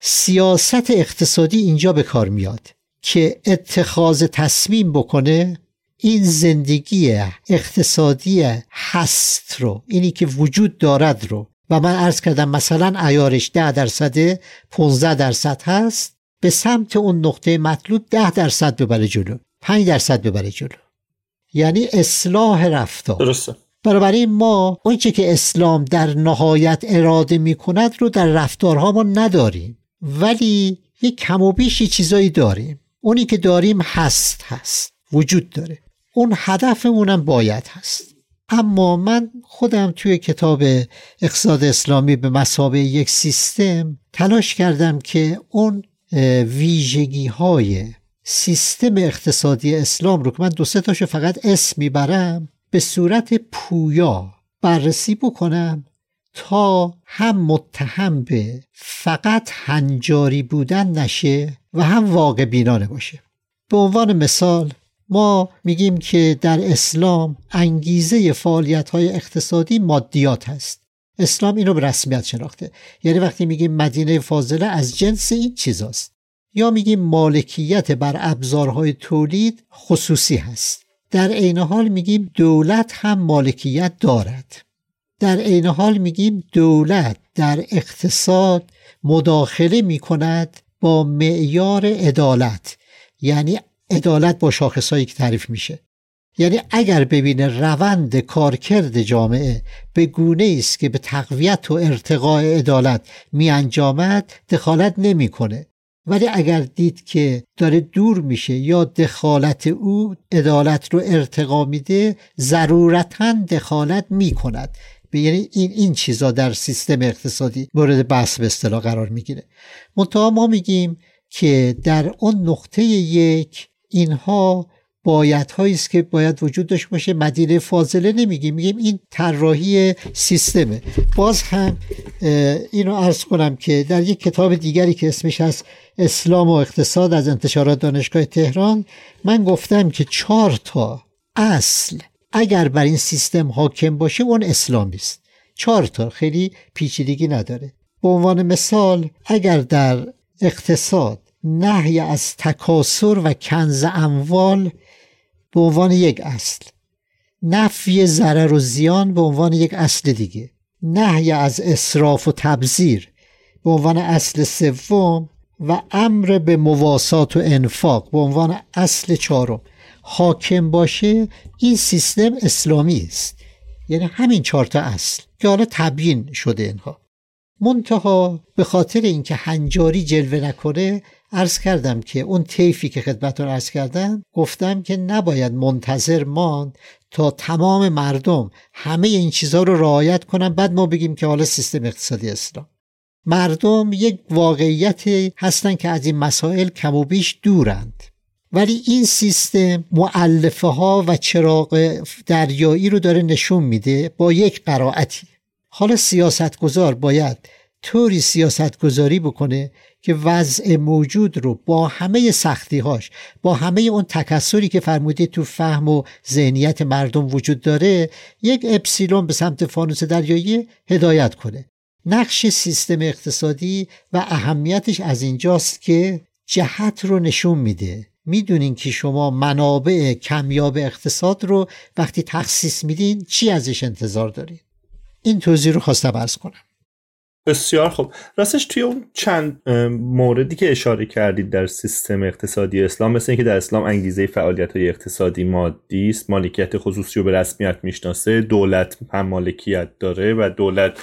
سیاست اقتصادی اینجا به کار میاد که اتخاذ تصمیم بکنه این زندگی اقتصادی هست رو اینی که وجود دارد رو. و من عرض کردم مثلا ایارش ده درصده 15 درصد هست به سمت اون نقطه مطلوب ده درصد ببره جلو 5 درصد ببره جلو. یعنی اصلاح رفتار. درسته. بنابراین ما اونچه که اسلام در نهایت اراده می کند رو در رفتارها ما نداریم. ولی یک کم و بیشی چیزایی داریم. اونی که داریم هست هست. وجود داره. اون هدفمونم باید هست. اما من خودم توی کتاب اقتصاد اسلامی به مسابه یک سیستم تلاش کردم که اون ویژگی های سیستم اقتصادی اسلام رو که من دو سه تاشو فقط اسم می‌برم به صورت پویا بررسی بکنم تا هم متهم به فقط هنجاری بودن نشه و هم واقع بینانه باشه. به عنوان مثال ما میگیم که در اسلام انگیزه فعالیت های اقتصادی مادیات هست. اسلام اینو به رسمیت شناخته. یعنی وقتی میگیم مدینه فاضله از جنس این چیزاست. یا میگیم مالکیت بر ابزارهای تولید خصوصی هست. در عین حال میگیم دولت هم مالکیت دارد. در عین حال میگیم دولت در اقتصاد مداخله می‌کند با معیار عدالت یعنی عدالت با شاخصهایی که تعریف میشه. یعنی اگر ببینه روند کارکرد جامعه به گونه است که به تقویت و ارتقاء عدالت می انجامد دخالت نمی‌کنه. ولی اگر دید که داره دور میشه یا دخالت او عدالت رو ارتقا میده ضرورتا دخالت می‌کند. یعنی این این چیزا در سیستم اقتصادی مورد بحث به اصطلاح قرار می‌گیره. منتها ما میگیم که در اون نقطه یک اینها باید است که باید وجود داشته باشه. مدینه فاضله نمیگیم. میگیم این طراحی سیستمه. باز هم اینو عرض کنم که در یک کتاب دیگری که اسمش هست اسلام و اقتصاد از انتشارات دانشگاه تهران من گفتم که چهار تا اصل اگر بر این سیستم حاکم باشه اون اسلامی است. چهار تا خیلی پیچیدگی نداره. به عنوان مثال اگر در اقتصاد نهی از تکاسر و کنز اموال به عنوان یک اصل. نفی ضرر و زیان به عنوان یک اصل دیگه. نهی از اصراف و تبذیر به عنوان اصل سوم و امر به مواسات و انفاق به عنوان اصل چهارم. حاکم باشه این سیستم اسلامی است. یعنی همین چهار تا اصل که حالا تبیین شده اینها. منتها به خاطر اینکه هنجاری جلوه نکنه عرض کردم که اون طیفی که خدمتتون عرض کردم گفتم که نباید منتظر ماند تا تمام مردم همه این چیزها رو رعایت کنن بعد ما بگیم که حالا سیستم اقتصادی اسلام. مردم یک واقعیت هستن که از این مسائل کم و بیش دورند. ولی این سیستم معلفه ها و چراغ دریایی رو داره نشون میده با یک قرائتی. حالا سیاستگزار باید طوری سیاست گذاری بکنه که وضع موجود رو با همه سختیهاش با همه اون تکسری که فرمودید تو فهم و ذهنیت مردم وجود داره یک اپسیلون به سمت فانوس دریایی هدایت کنه. نقش سیستم اقتصادی و اهمیتش از اینجاست که جهت رو نشون میده. می‌دونین که شما منابع کمیاب اقتصاد رو وقتی تخصیص میدین چی ازش انتظار دارید این توضیح رو خواستم ارز کنم. بسیار خوب. راستش توی اون چند موردی که اشاره کردید در سیستم اقتصادی اسلام مثل اینکه در اسلام انگیزه فعالیت های اقتصادی مادی است مالکیت خصوصی رو به رسمیت می‌شناسه دولت هم مالکیت داره و دولت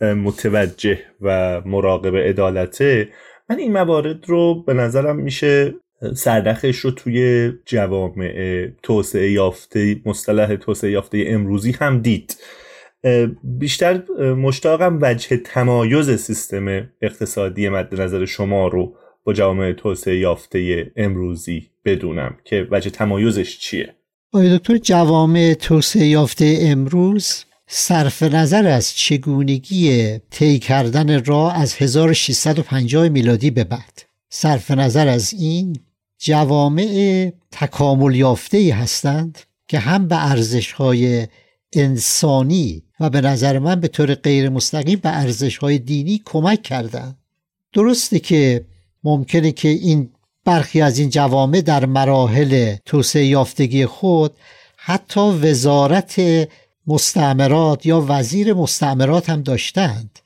متوجه و مراقب عدالته. من این موارد رو به نظرم میشه سردخش رو توی جوامع توسعه یافته مصطلح توسعه یافته امروزی هم دید. بیشتر مشتاقم وجه تمایز سیستم اقتصادی مد نظر شما رو با جوامع توسعه یافته امروزی بدونم که وجه تمایزش چیه. آقای دکتر جوامع توسعه یافته امروز صرف نظر از چگونگی طی کردن راه از 1650 میلادی به بعد. صرف نظر از این جوامع تکامل یافته هستند که هم به ارزش های انسانی و به نظر من به طور غیر مستقیم به ارزش های دینی کمک کردن. درسته که ممکنه که این برخی از این جوامع در مراحل توسعه یافتگی خود حتی وزارت مستعمرات یا وزیر مستعمرات هم داشتند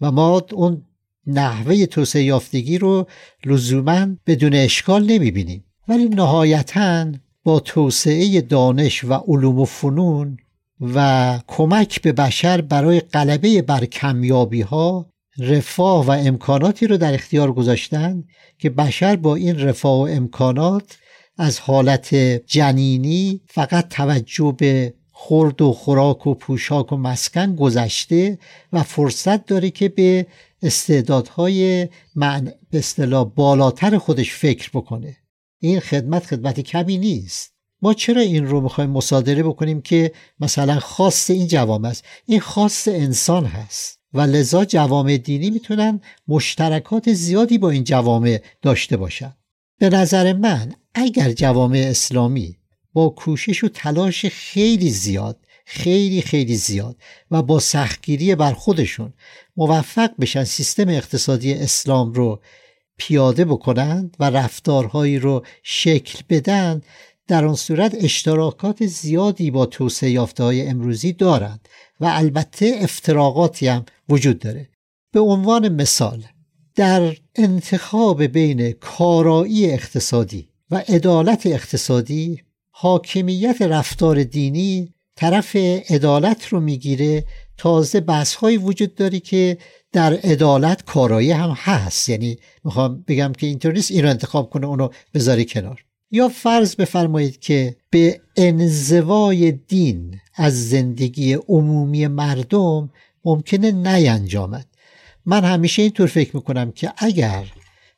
و ما اون نحوه توسعه یافتگی رو لزوما بدون اشکال نمی‌بینیم. ولی نهایتا با توسعه دانش و علوم و فنون و کمک به بشر برای غلبه بر کمیابی ها رفاه و امکاناتی رو در اختیار گذاشتن که بشر با این رفاه و امکانات از حالت جنینی فقط توجه به خورد و خوراک و پوشاک و مسکن گذشته و فرصت داره که به استعدادهای من به اصطلاح بالاتر خودش فکر بکنه. این خدمت خدمت کمی نیست. ما چرا این رو می‌خوایم مصادره بکنیم که مثلا خاص این جوامع است؟ این خاص انسان هست. و لذا جوامع دینی می‌تونن مشترکات زیادی با این جوامع داشته باشن. به نظر من اگر جوامع اسلامی با کوشش و تلاش خیلی زیاد خیلی خیلی زیاد و با سختگیری بر خودشون موفق بشن سیستم اقتصادی اسلام رو پیاده بکنند و رفتارهایی رو شکل بدن در آن صورت اشتراکات زیادی با توسعه یافته های امروزی دارند و البته افتراقاتی هم وجود داره. به عنوان مثال در انتخاب بین کارایی اقتصادی و عدالت اقتصادی حاکمیت رفتار دینی طرف عدالت رو می‌گیره تازه بحث های وجود داری که در عدالت کارایی هم هست. یعنی می‌خوام بگم که اینطور نیست این رو انتخاب کنه اونو بذاری کنار. یا فرض بفرمایید که به انزوای دین از زندگی عمومی مردم ممکنه نینجامد من همیشه اینطور فکر می‌کنم که اگر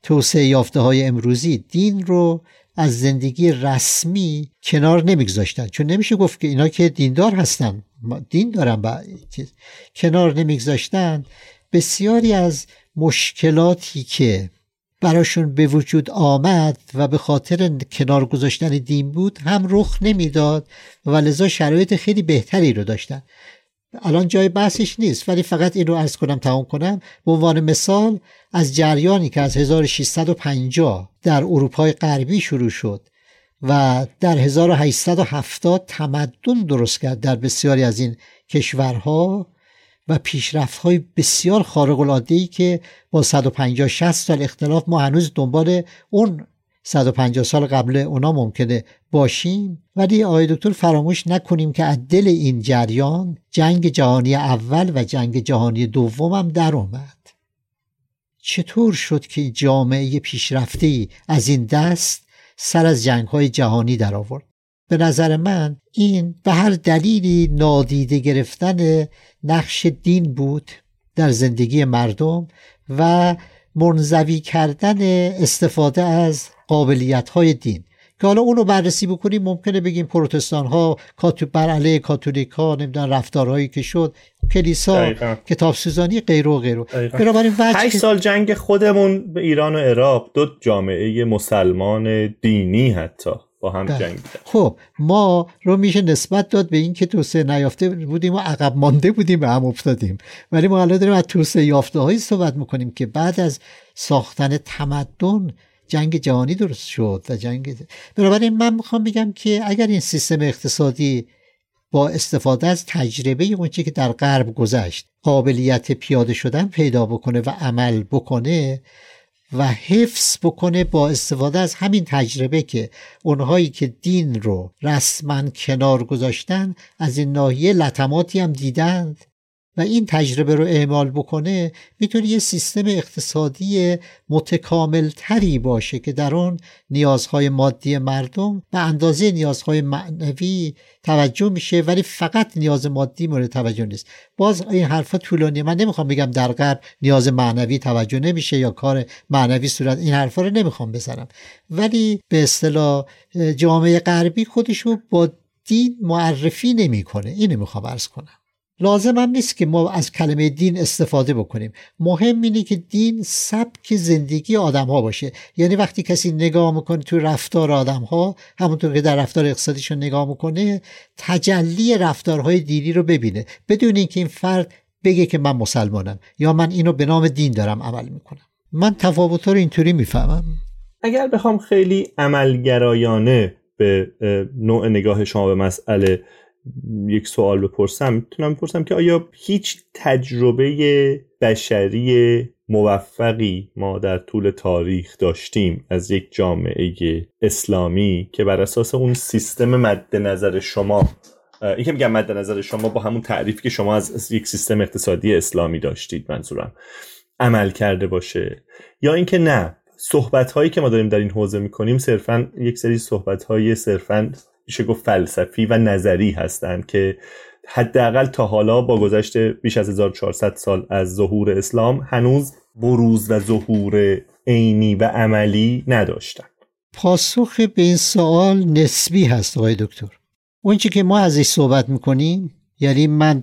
توسعه یافته های امروزی دین رو از زندگی رسمی کنار نمیگذاشتن چون نمیشه گفت که اینا که دیندار هستن دین دارن با کنار نمیگذاشتن بسیاری از مشکلاتی که براشون به وجود آمد و به خاطر کنار گذاشتن دین بود هم رخ نمی‌داد و لذا شرایط خیلی بهتری رو داشتن. الان جای بحثش نیست ولی فقط این رو ارز کنم تمام کنم. به عنوان مثال از جریانی که از 1650 در اروپای غربی شروع شد و در 1870 تمدن درست کرد در بسیاری از این کشورها و پیشرفت های بسیار خارق العاده که با 150 60 سال اختلاف ما هنوز دنبال اون 150 سال قبل اونا ممکنه باشیم. ولی آقای دکتر فراموش نکنیم که از دل این جریان جنگ جهانی اول و جنگ جهانی دوم هم در اومد. چطور شد که جامعه پیشرفته از این دست سر از جنگ های جهانی در آورد به نظر من این به هر دلیلی نادیده گرفتن نقش دین بود در زندگی مردم و منزوی کردن استفاده از قابلیت های دین. که حالا اونو بررسی بکنیم ممکنه بگیم پروتستان ها بر علیه کاتولیک ها نمی‌دونن رفتارهایی که شد کلیسا کتاب سوزانی غیر و غیره بنابراین هشت سال جنگ خودمون به ایران و عراق دو جامعه مسلمان دینی حتی. با هم بله. جنگ خب ما رو میشه نسبت داد به اینکه توسعه نیافته بودیم و عقب مانده بودیم به هم افتادیم ولی ما الان داریم از توسعه یافته هایی صحبت می‌کنیم که بعد از ساختن تمدن جنگ جهانی درست شد و جنگ بنابراین من می‌خوام بگم که اگر این سیستم اقتصادی با استفاده از تجربه اونچه که در غرب گذشت قابلیت پیاده شدن پیدا بکنه و عمل بکنه و حفظ بکنه با استفاده از همین تجربه که اونهایی که دین رو رسما کنار گذاشتن از این ناحیه لطماتی هم دیدند. و این تجربه رو اعمال بکنه می‌تونه یه سیستم اقتصادی متکامل تری باشه که در اون نیازهای مادی مردم به اندازه نیازهای معنوی توجه میشه ولی فقط نیاز مادی مورد توجه نیست. باز این حرفا طولانی من نمی‌خوام بگم در غرب نیاز معنوی توجه نمیشه یا کار معنوی صورت این حرفا رو نمی‌خوام بزنم. ولی به اصطلاح جامعه غربی خودشو با دین معرفی نمی‌کنه. اینو می‌خوام عرض کنم. لازم هم نیست که ما از کلمه دین استفاده بکنیم. مهم اینه که دین سبک زندگی آدم ها باشه. یعنی وقتی کسی نگاه می‌کنه تو رفتار آدم ها همونطور که در رفتار اقتصادیشون نگاه می‌کنه تجلی رفتارهای دینی رو ببینه. بدون اینکه این فرد بگه که من مسلمانم یا من اینو به نام دین دارم عمل می‌کنم. من تفاوت رو اینطوری می‌فهمم. اگر بخوام خیلی عملگرایانه به نوع نگاه شما به مسئله یک سوال بپرسم می‌تونم بپرسم که آیا هیچ تجربه بشری موفقی ما در طول تاریخ داشتیم از یک جامعه اسلامی که بر اساس اون سیستم مد نظر شما این که میگم مد نظر شما با همون تعریفی که شما از یک سیستم اقتصادی اسلامی داشتید منظورم عمل کرده باشه یا اینکه نه صحبت هایی که ما داریم در این حوزه می‌کنیم صرفا یک سری صحبت های صرفا میشه گفت فلسفی و نظری هستند که حداقل تا حالا با گذشت بیش از 1400 سال از ظهور اسلام هنوز بروز و ظهور عینی و عملی نداشتن. پاسخ به این سوال نسبی هست آقای دکتر. اون که ما ازش صحبت می‌کنیم یعنی من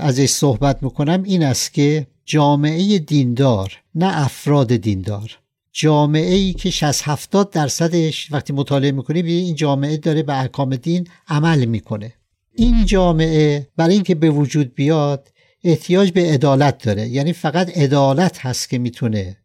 ازش صحبت می‌کنم این است که جامعه دیندار نه افراد دیندار. جامعه ای که 60 70 درصدش وقتی مطالعه می‌کنی این جامعه داره به احکام دین عمل می‌کنه. این جامعه برای اینکه به وجود بیاد احتیاج به عدالت داره. یعنی فقط عدالت هست که می‌تونه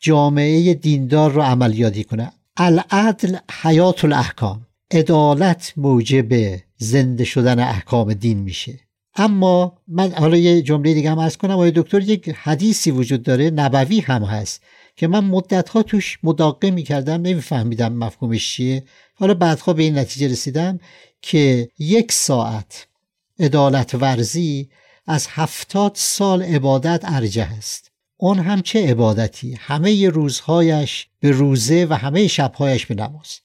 جامعه دیندار رو عملیاتی کنه. العدل حیات الاحکام. عدالت موجب زنده شدن احکام دین میشه. اما من حالا یه جمله دیگه هم از کنم. آقای دکتر یک حدیثی وجود داره. نبوی هم هست. که من مدتها توش مداقه می‌کردم نمیفهمیدم مفهومش چیه. حالا بعدها به این نتیجه رسیدم که یک ساعت عدالت ورزی از هفتاد سال عبادت ارجه است. اون هم چه عبادتی؟ همه روزهایش به روزه و همه شبهایش به نماز.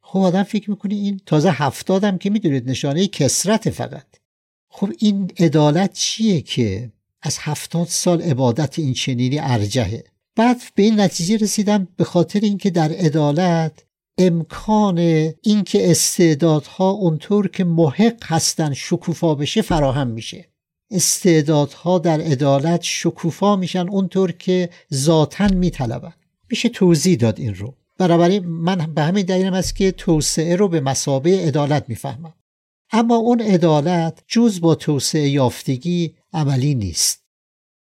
خب آدم فکر می‌کنی این تازه هفتادم که می‌دونید نشانه کسرت فقط. خب این عدالت چیه که از هفتاد سال عبادت این چنینی ارجهه؟ بعد به این نتیجه رسیدم به خاطر اینکه در عدالت امکان اینکه استعدادها اونطور که محق هستن شکوفا بشه فراهم میشه. استعدادها در عدالت شکوفا میشن اونطور که ذاتا میطلبن. میشه توضیح داد این رو. بنابراین من به همین دلیلم است که توسعه رو به مسابه عدالت می‌فهمم. اما اون عدالت جز با توسعه یافتگی عملی نیست.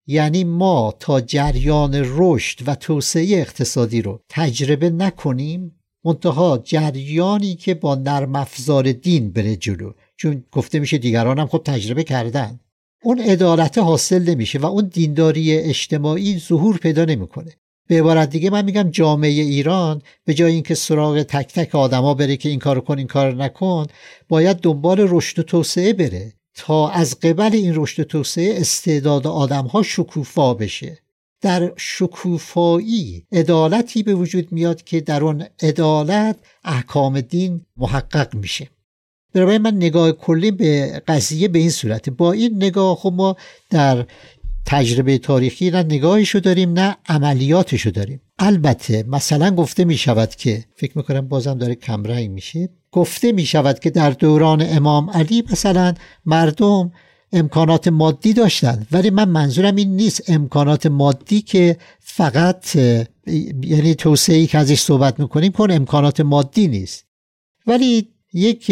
یعنی ما تا جریان رشد و توسعه اقتصادی رو تجربه نکنیم منتها جریانی که با نرم افزار دین بره جلو. چون گفته میشه دیگران هم خود تجربه کردن. اون عدالت حاصل نمیشه و اون دینداری اجتماعی ظهور پیدا نمی‌کنه. به عبارت دیگه من میگم جامعه ایران به جای اینکه سراغ تک تک آدما بره که این کارو کن این کار نکن باید دنبال رشد و توسعه بره. تا از قبل این رشد توسعه استعداد آدمها شکوفا بشه. در شکوفایی عدالتی به وجود میاد که در اون عدالت احکام دین محقق میشه. برای من نگاه کلی به قضیه به این صورته با این نگاه خب ما در تجربه تاریخی نه نگاهشو داریم نه عملیاتشو داریم. البته مثلا گفته می شود که فکر می‌کنم بازم داره کمرنگ میشه گفته می شود که در دوران امام علی مثلا مردم امکانات مادی داشتن ولی من منظورم این نیست امکانات مادی که فقط یعنی توسعه که ازش صحبت می‌کنیم کن امکانات مادی نیست. ولی یک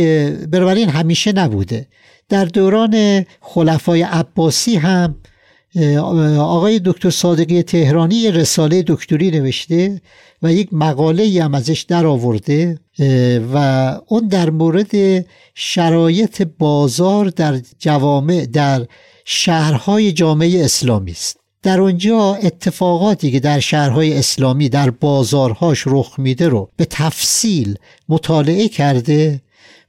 بنابراین همیشه نبوده. در دوران خلفای عباسی هم آقای دکتر صادقی تهرانی رساله دکتری نوشته و یک مقاله هم ازش در آورده و اون در مورد شرایط بازار در جوامع در شهرهای جامعه اسلامی است. در اونجا اتفاقاتی که در شهرهای اسلامی در بازارهاش رخ میده رو به تفصیل مطالعه کرده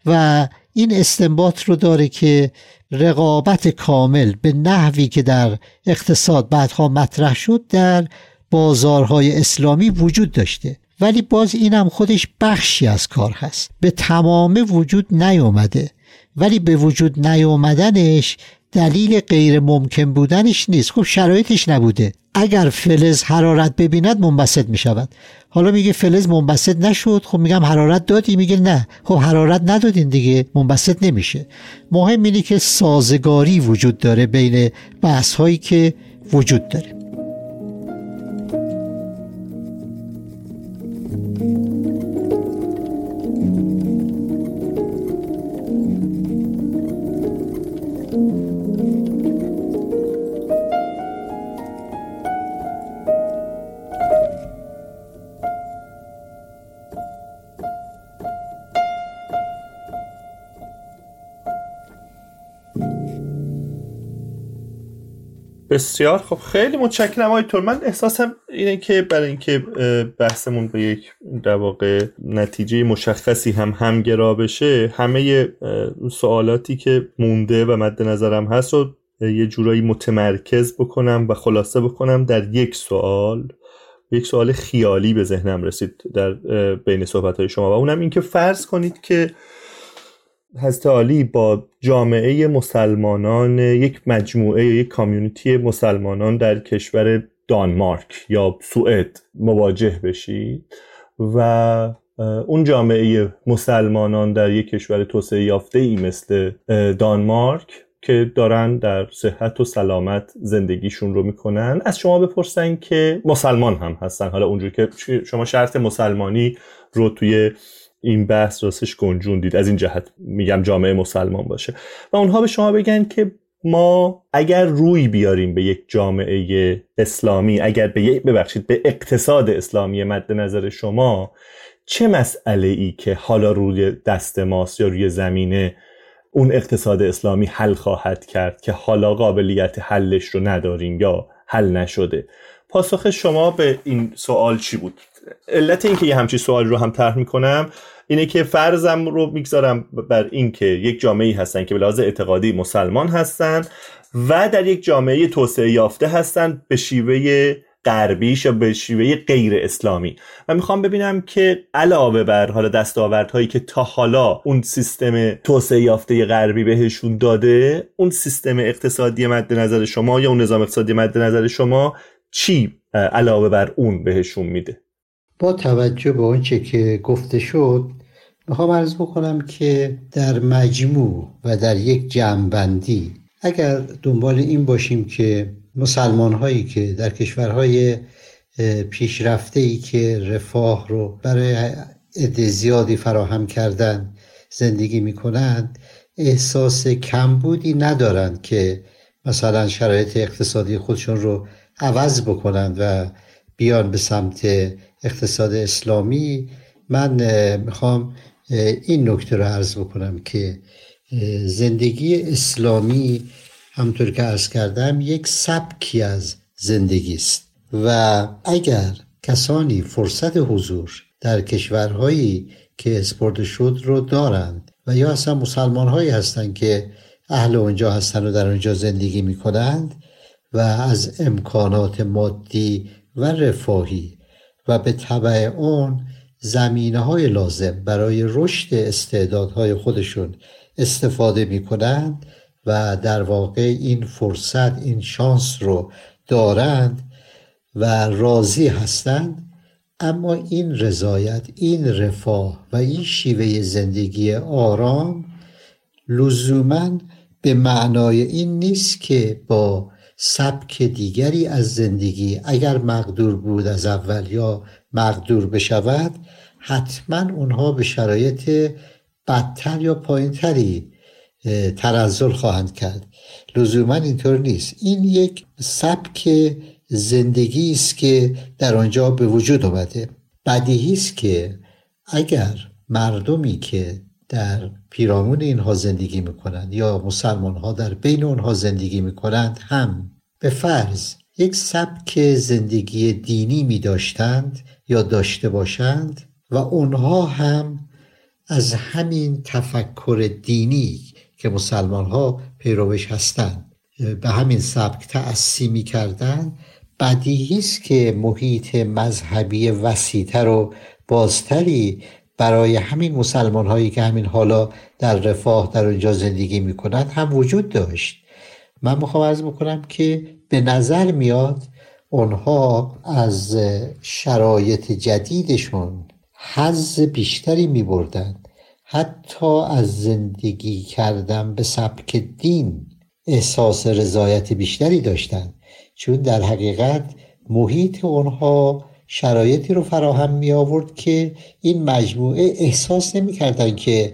و این استنباط رو داره که رقابت کامل به نحوی که در اقتصاد بعدها مطرح شد در بازارهای اسلامی وجود داشته. ولی باز اینم خودش بخشی از کار هست. به تمام وجود نیومده ولی به وجود نیومدنش دلیل غیر ممکن بودنش نیست. خب شرایطش نبوده. اگر فلز حرارت ببیند منبسط می شود حالا میگه فلز منبسط نشد. خب میگم حرارت دادی. میگه نه. خب حرارت ندادین دیگه. منبسط نمیشه. مهم اینه که سازگاری وجود داره بین بحث هایی که وجود داره. بسیار خب خیلی متشکرم آقای تور من احساسم اینه که برای اینکه بحثمون به یک در واقع نتیجه مشخصی هم همگرا بشه همه سوالاتی که مونده و مد نظرم هست رو یه جورایی متمرکز بکنم و خلاصه بکنم در یک سوال. یک سوال خیالی به ذهنم رسید در بین صحبت های شما و اونم این که فرض کنید که حضرت عالی با جامعه مسلمانان یک مجموعه یک کامیونیتی مسلمانان در کشور دانمارک یا سوئد مواجه بشید و اون جامعه مسلمانان در یک کشور توسعه یافته ای مثل دانمارک که دارن در صحت و سلامت زندگیشون رو می‌کنن. از شما بپرسن که مسلمان هم هستن. حالا اونجور که شما شرط مسلمانی رو توی این بحث راستش گنجوندید از این جهت میگم جامعه مسلمان باشه. و اونها به شما بگن که ما اگر روی بیاریم به یک جامعه اسلامی اگر به یک ببخشید به اقتصاد اسلامی مد نظر شما چه مسئله ای که حالا روی دست ماست یا روی زمینه اون اقتصاد اسلامی حل خواهد کرد که حالا قابلیت حلش رو نداریم یا حل نشده؟ پاسخ شما به این سوال چی بود؟ علت اینکه یه همچین سوال رو هم طرح می‌کنم اینه که فرضم رو می‌گذارم بر اینکه یک جامعه هستن که به لحاظ اعتقادی مسلمان هستن و در یک جامعه توسعه یافته هستند به شیوه غربیش یا به شیوه غیر اسلامی. و می‌خوام ببینم که علاوه بر حالا دستاوردهایی که تا حالا اون سیستم توسعه یافته غربی بهشون داده اون سیستم اقتصادی مد نظر شما یا اون نظام اقتصادی مد نظر شما چی علاوه بر اون بهشون میده؟ با توجه به آنچه که گفته شد می‌خوام عرض بکنم که در مجموع و در یک جمعبندی اگر دنبال این باشیم که مسلمان هایی که در کشورهای پیشرفته ای که رفاه رو برای عده زیادی فراهم کردن زندگی می کنند احساس کمبودی ندارند که مثلا شرایط اقتصادی خودشون رو عوض بکنند و بیان به سمت اقتصاد اسلامی من می‌خوام این نکته رو عرض بکنم که زندگی اسلامی همطور که عرض کردم یک سبکی از زندگی است. و اگر کسانی فرصت حضور در کشورهایی که اسپورت شد رو دارند و یا اصلا مسلمان هایی هستند که اهل اونجا هستند و در اونجا زندگی می کنند و از امکانات مادی و رفاهی و به طبع اون زمینه های لازم برای رشد استعدادهای خودشون استفاده می کنند و در واقع این فرصت این شانس رو دارند و راضی هستند. اما این رضایت این رفاه و این شیوه زندگی آرام لزوما به معنای این نیست که با سبک دیگری از زندگی. اگر مقدور بود از اول یا مقدور بشود حتما اونها به شرایط بدتر یا پایینتری تنزل خواهند کرد. لزوما اینطور نیست. این یک سبک زندگی است که در آنجا به وجود آمده بدیهی است که اگر مردمی که در پیرامون اینها زندگی می‌کنند یا مسلمان ها در بین اونها زندگی می‌کنند هم به فرض یک سبک زندگی دینی می داشتند یا داشته باشند و اونها هم از همین تفکر دینی که مسلمان ها پیروش هستند به همین سبک تأسی می کردن بدیهی است که محیط مذهبی وسیعتر و بازتری برای همین مسلمان هایی که همین حالا در رفاه در اونجا زندگی می کنند هم وجود داشت. من می‌خوام ارز بکنم که به نظر میاد اونها از شرایط جدیدشون حز بیشتری می بردن حتی از زندگی کردن به سبک دین احساس رضایت بیشتری داشتند. چون در حقیقت محیط اونها شرایطی رو فراهم می آورد که این مجموعه احساس نمی کردن که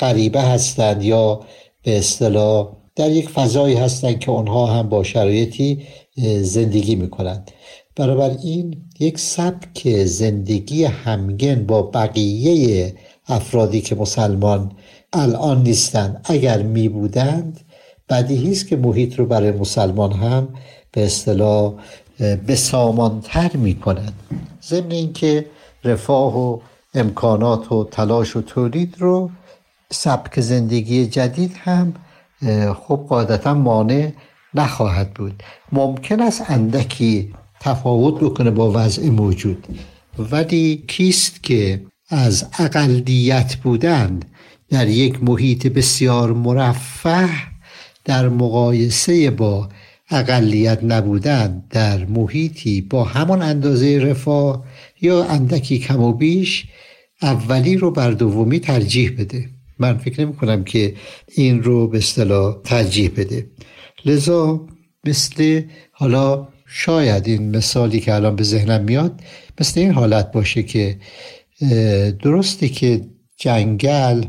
غریبه هستند یا به اصطلاح در یک فضایی هستند که اونها هم با شرایطی زندگی می کنند این یک سبک زندگی همگن با بقیه افرادی که مسلمان الان نیستند اگر می بودند بدیهی است که محیط رو برای مسلمان هم به اصطلاح بسامانتر می کنند ضمن اینکه رفاه و امکانات و تلاش و تولید رو سبک زندگی جدید هم خب قاعدتا مانع نخواهد بود. ممکن است اندکی تفاوت بکنه با وضع موجود. ولی کیست که از اقلیت بودن در یک محیط بسیار مرفه در مقایسه با اقلیت نبودن در محیطی با همان اندازه رفاه یا اندکی کم و بیش اولی رو بر دومی ترجیح بده. من فکر نمی کنم که این رو به اصطلاح ترجیح بده. لذا مثل حالا شاید این مثالی که الان به ذهنم میاد مثل این حالت باشه که درسته که جنگل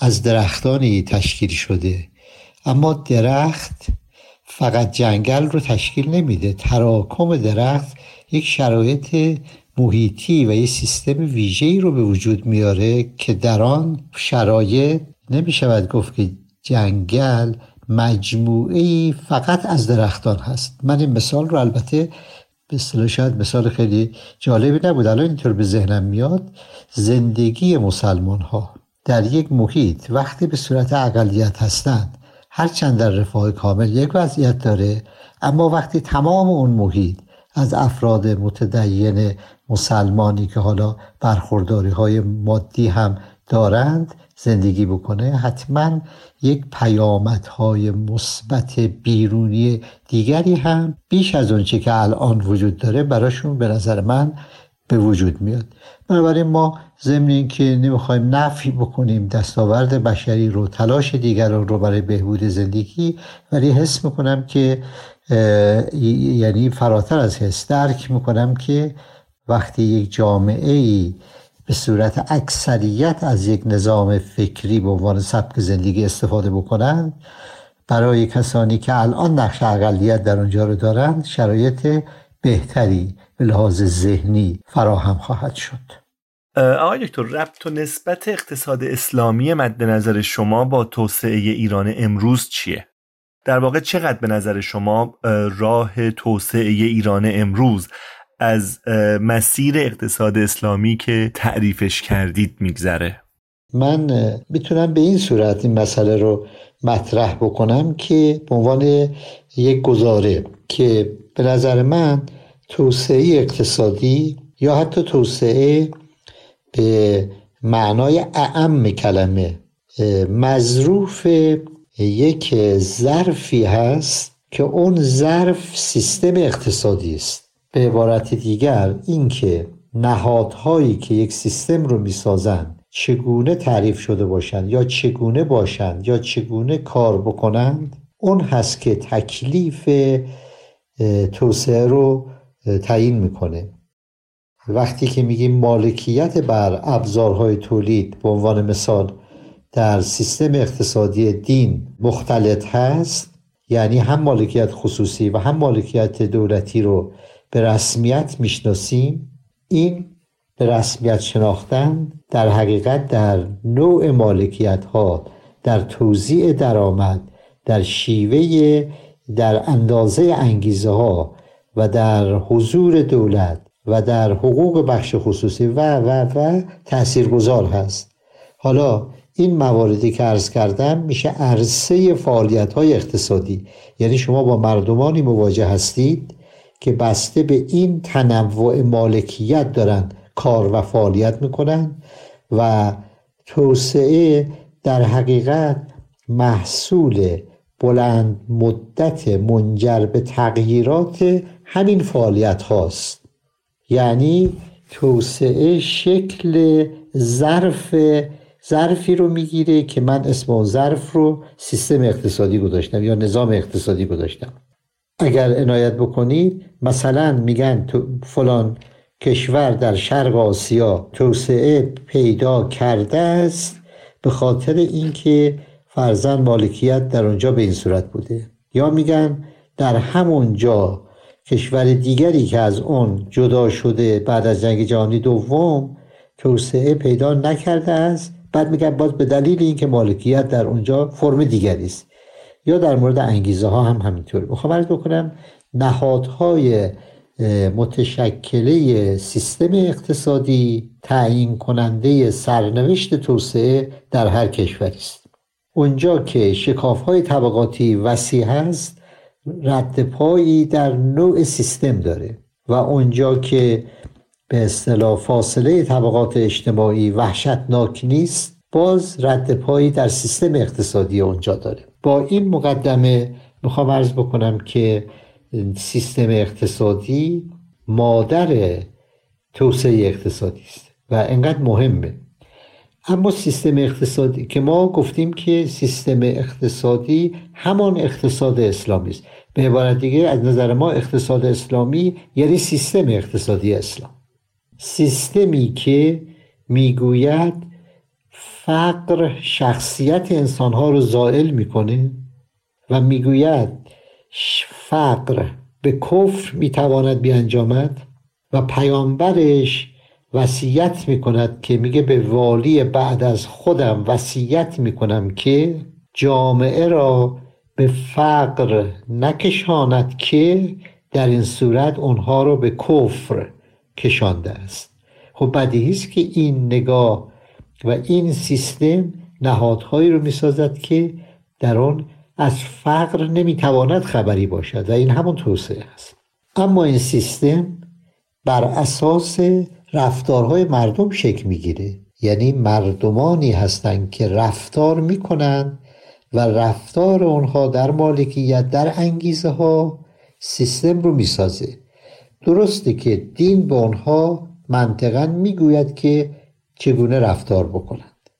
از درختانی تشکیل شده اما درخت فقط جنگل رو تشکیل نمیده. تراکم درخت یک شرایط محیطی و یک سیستم ویژه‌ای رو به وجود میاره که در آن شرایط نمی شود گفت که جنگل مجموعه فقط از درختان هست. من این مثال رو البته به اصطلاح شاید مثال خیلی جالبی نبود. الان اینطور به ذهنم میاد. زندگی مسلمان ها در یک محیط وقتی به صورت اقلیت هستند هرچند در رفاه کامل یک وضعیت داره اما وقتی تمام اون محیط از افراد متدین مسلمانی که حالا برخورداری های مادی هم دارند زندگی بکنه حتما یک پیامدهای مثبت بیرونی دیگری هم بیش از اونچه که الان وجود داره براشون به نظر من به وجود میاد. بنابراین ما ضمن اینکه نمی‌خوایم نفی بکنیم دستاورد بشری رو تلاش دیگران رو برای بهبود زندگی ولی حس می‌کنم که یعنی فراتر از حس درک می‌کنم که وقتی یک جامعه ای به صورت اکثریت از یک نظام فکری به عنوان سبک زندگی استفاده بکنند برای کسانی که الان نقش اقلیت در اونجا رو دارند شرایط بهتری به لحاظ ذهنی فراهم خواهد شد آقای دکتر ربط و نسبت اقتصاد اسلامی مد نظر شما با توسعه ایران امروز چیه؟ در واقع چقدر به نظر شما راه توسعه ایران امروز از مسیر اقتصاد اسلامی که تعریفش کردید میگذره من می‌تونم به این صورت این مسئله رو مطرح بکنم که به عنوان یک گزاره که به نظر من توسعه اقتصادی یا حتی توسعه به معنای اعم کلمه. مظروف یک ظرفی هست که اون ظرف سیستم اقتصادی است. به عبارت دیگر اینکه نهادهایی که یک سیستم رو می‌سازند چگونه تعریف شده باشند یا چگونه باشند یا چگونه کار بکنند اون هست که تکلیف توسعه رو تعیین می‌کنه. وقتی که میگیم مالکیت بر ابزارهای تولید به عنوان مثال در سیستم اقتصادی دین مختلط هست یعنی هم مالکیت خصوصی و هم مالکیت دولتی رو به رسمیت می‌شناسیم این به رسمیت شناختن در حقیقت در نوع مالکیت ها در توزیع درآمد در شیوه در اندازه انگیزه ها و در حضور دولت و در حقوق بخش خصوصی و و و تاثیرگذار هست. حالا این مواردی که عرض کردم میشه عرصه فعالیت های اقتصادی. یعنی شما با مردمانی مواجه هستید که بسته به این تنوع مالکیت دارن کار و فعالیت می‌کنن و توسعه در حقیقت محصول بلند مدت منجر به تغییرات همین فعالیت هاست. یعنی توسعه شکل ظرف ظرفی رو می‌گیره که من اسم ظرف رو سیستم اقتصادی گذاشتم یا نظام اقتصادی گذاشتم. اگر عنایت بکنید مثلا میگن تو فلان کشور در شرق آسیا توسعه پیدا کرده است به خاطر اینکه فرزن مالکیت در اونجا به این صورت بوده. یا میگن در همون جا کشور دیگری که از اون جدا شده بعد از جنگ جهانی دوم توسعه پیدا نکرده است بعد میگن باز به دلیل اینکه مالکیت در اونجا فرم دیگری است. یا در مورد انگیزه ها هم همینطور. می‌خوام عرض بکنم نهادهای متشکله سیستم اقتصادی تعیین کننده سرنوشت توسعه در هر کشوری است. اونجا که شکاف های طبقاتی وسیع هست رد پایی در نوع سیستم داره و اونجا که به اصطلاح فاصله طبقات اجتماعی وحشتناک نیست باز رد پایی در سیستم اقتصادی اونجا داره. با این مقدمه می‌خوام عرض بکنم که سیستم اقتصادی مادر توسعه اقتصادی است و انقدر مهمه. اما سیستم اقتصادی که ما گفتیم که سیستم اقتصادی همان اقتصاد اسلامی است. به عبارت دیگه از نظر ما اقتصاد اسلامی یعنی سیستم اقتصادی اسلام. سیستمی که می‌گوید فقر شخصیت انسانها رو زائل می‌کنه و می‌گوید فقر به کفر می‌تواند بیانجامد و پیامبرش وصیت می‌کند که میگه به والی بعد از خودم وصیت می‌کنم که جامعه را به فقر نکشاند که در این صورت اونها رو به کفر کشانده است. خب بدیهی است که این نگاه و این سیستم نهادهایی رو می‌سازد که در آن از فقر نمی‌تواند خبری باشد و این همون توسعه است. اما این سیستم بر اساس رفتارهای مردم شکل می‌گیره. یعنی مردمانی هستند که رفتار می‌کنند و رفتار اونها در مالکیت در انگیزه ها سیستم رو می‌سازه. درسته که دین به اونها منطقا می‌گوید که چگونه رفتار بکنند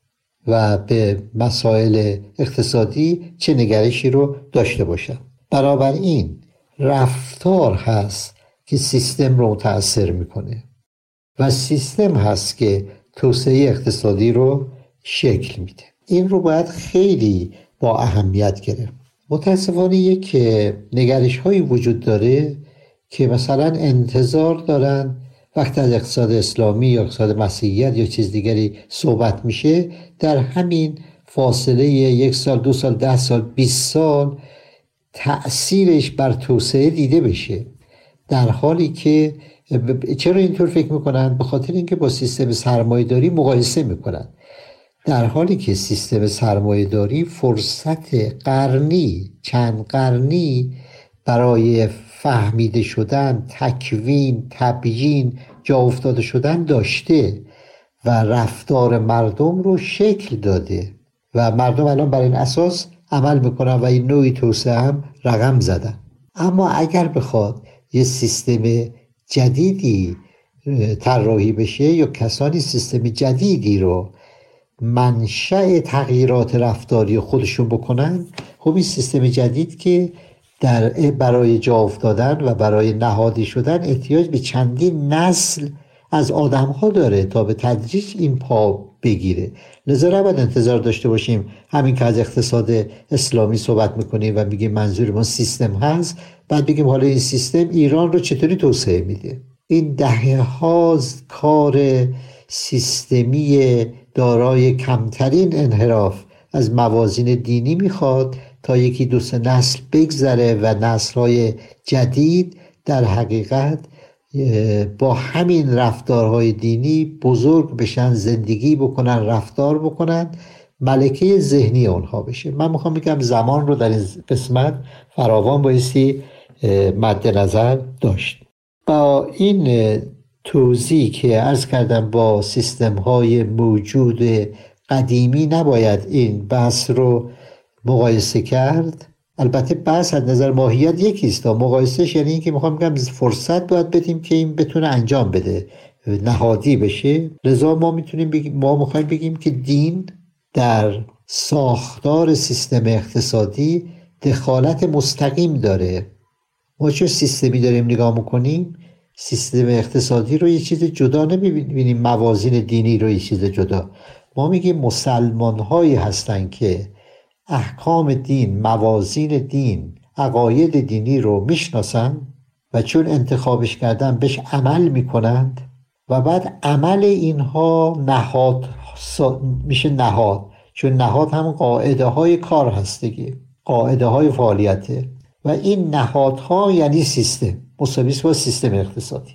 و به مسائل اقتصادی چه نگرشی رو داشته باشند. این رفتار هست که سیستم رو متاثر می‌کنه. و سیستم هست که توسعه اقتصادی رو شکل میده. این رو باید خیلی با اهمیت گرفت. متاسفانه یک نگرش هایی وجود داره که مثلا انتظار دارن وقتی از اقتصاد اسلامی یا اقتصاد مسیحیت یا چیز دیگری صحبت میشه در همین فاصله یک سال دو سال ده سال 20 سال تأثیرش بر توسعه دیده بشه. در حالی که چرا اینطور فکر می‌کنن؟ به خاطر اینکه با سیستم سرمایه داری مقایسه می‌کنن. در حالی که سیستم سرمایه داری فرصت قرنی چند قرنی برای فهمیده شدن تکوین تبیین جا افتاده شدن داشته و رفتار مردم رو شکل داده. و مردم الان بر این اساس عمل می‌کنن و این نوعی توسعه هم رقم زدن. اما اگر بخواد یه سیستم جدیدی طراحی بشه یا کسانی سیستم جدیدی رو منشأ تغییرات رفتاری خودشون بکنن؟ خب این سیستم جدید که در برای جا افتادن و برای نهادی شدن احتیاج به چندین نسل از آدم ها داره تا به تدریج این پا بگیره. لذا نباید انتظار داشته باشیم همین که از اقتصاد اسلامی صحبت می‌کنیم و میگیم منظور ما سیستم هست. بعد بگیم حالا این سیستم ایران رو چطوری توسعه میده. این دهه ها کار سیستمی دارای کمترین انحراف از موازین دینی می‌خواد تا یکی دو سه نسل بگذره و نسل های جدید در حقیقت با همین رفتارهای دینی بزرگ بشن زندگی بکنن رفتار بکنن ملکه ذهنی اونها بشه. من می‌خوام بگم زمان رو در این قسمت فراوان بایستی مد نظر داشت. با این توضیح که ارز کردم با سیستم های موجود قدیمی نباید این بحث رو مقایسه کرد. البته بحث از نظر ماهیت یکیست. تا مقایسهش یعنی اینکه می‌خوام بگم فرصت باید بدیم که این بتونه انجام بده. نهادی بشه. لذا ما می‌تونیم بگیم ما می‌خوایم بگیم که دین در ساختار سیستم اقتصادی دخالت مستقیم داره. ما چه سیستمی داریم نگاه می‌کنیم؟ سیستم اقتصادی رو یه چیز جدا نمی‌بینیم. موازین دینی رو یه چیز جدا. ما میگیم مسلمان هایی هستن که احکام دین موازین دین عقاید دینی رو می‌شناسن و چون انتخابش کردن بهش عمل می‌کنند و بعد عمل اینها نهاد میشه نهاد. چون نهاد هم قاعده های کار هستگی قاعده های فعالیته و این نهادها یعنی سیستم مساویس با سیستم اقتصادی.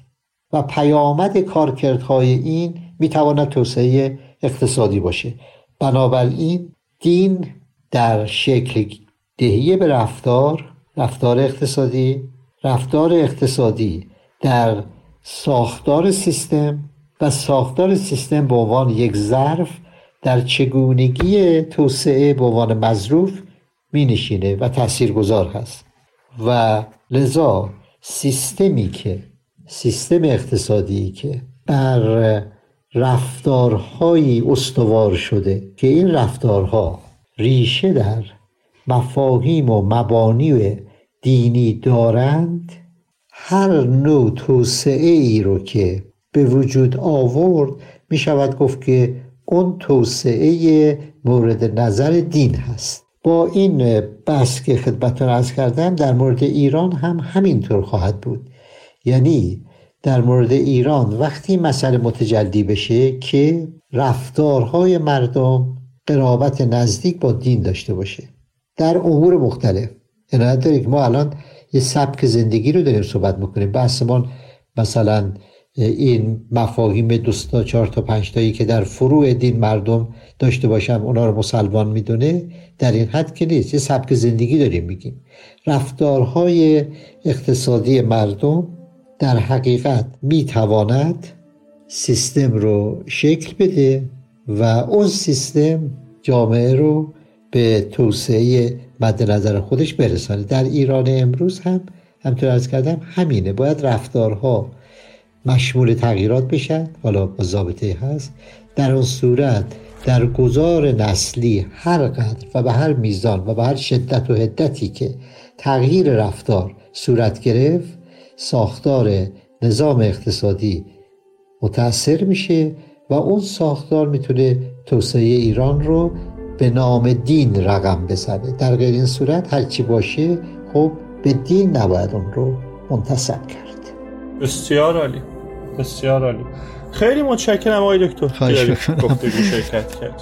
و پیامد کارکردهای این می‌تواند توسعه اقتصادی باشه. بنابراین دین در شکل دهی به رفتار رفتار اقتصادی رفتار اقتصادی در ساختار سیستم و ساختار سیستم به عنوان یک ظرف در چگونگی توسعه به عنوان مظروف می نشینه و تاثیرگذار هست. و لذا سیستمی که سیستم اقتصادی که بر رفتارهایی استوار شده که این رفتارها ریشه در مفاهیم و مبانی دینی دارند هر نوع توسعه ای رو که به وجود آورد می شود گفت که اون توسعه مورد نظر دین هست. با این بحث که خدمتتون ارز کردم در مورد ایران هم همینطور خواهد بود. یعنی در مورد ایران وقتی مسئله متجلی بشه که رفتارهای مردم قرابت نزدیک با دین داشته باشه. در امور مختلف. عنایت دارید ما الان یه سبک زندگی رو داریم صحبت می‌کنیم. بحثمان مثلا این مفاهیم دوستا چهار تا پنج تایی که در فروع دین مردم داشته باشم اونا رو مسلمان می‌دونه. در این حد که نیست. یه سبک زندگی داریم میگیم. رفتارهای اقتصادی مردم در حقیقت می‌تواند سیستم رو شکل بده. و اون سیستم جامعه رو به توسعه مد نظر خودش برسانه. در ایران امروز هم همطور از کردم همینه. باید رفتارها مشمول تغییرات بشن حالا با ضابطه هست. در اون صورت در گذار نسلی هر قدر و به هر میزان و به هر شدت و حدتی که تغییر رفتار صورت گرفت ساختار نظام اقتصادی متاثر میشه و اون ساختار می‌تونه توسعه ایران رو به نام دین رقم بزنه. در غیر این صورت هرچی باشه خب به دین نباید اون رو منتصب کرد. بسیار عالی. بسیار عالی. خیلی متشکرم آقای دکتر. خواهش گفتگو شرکت کرد.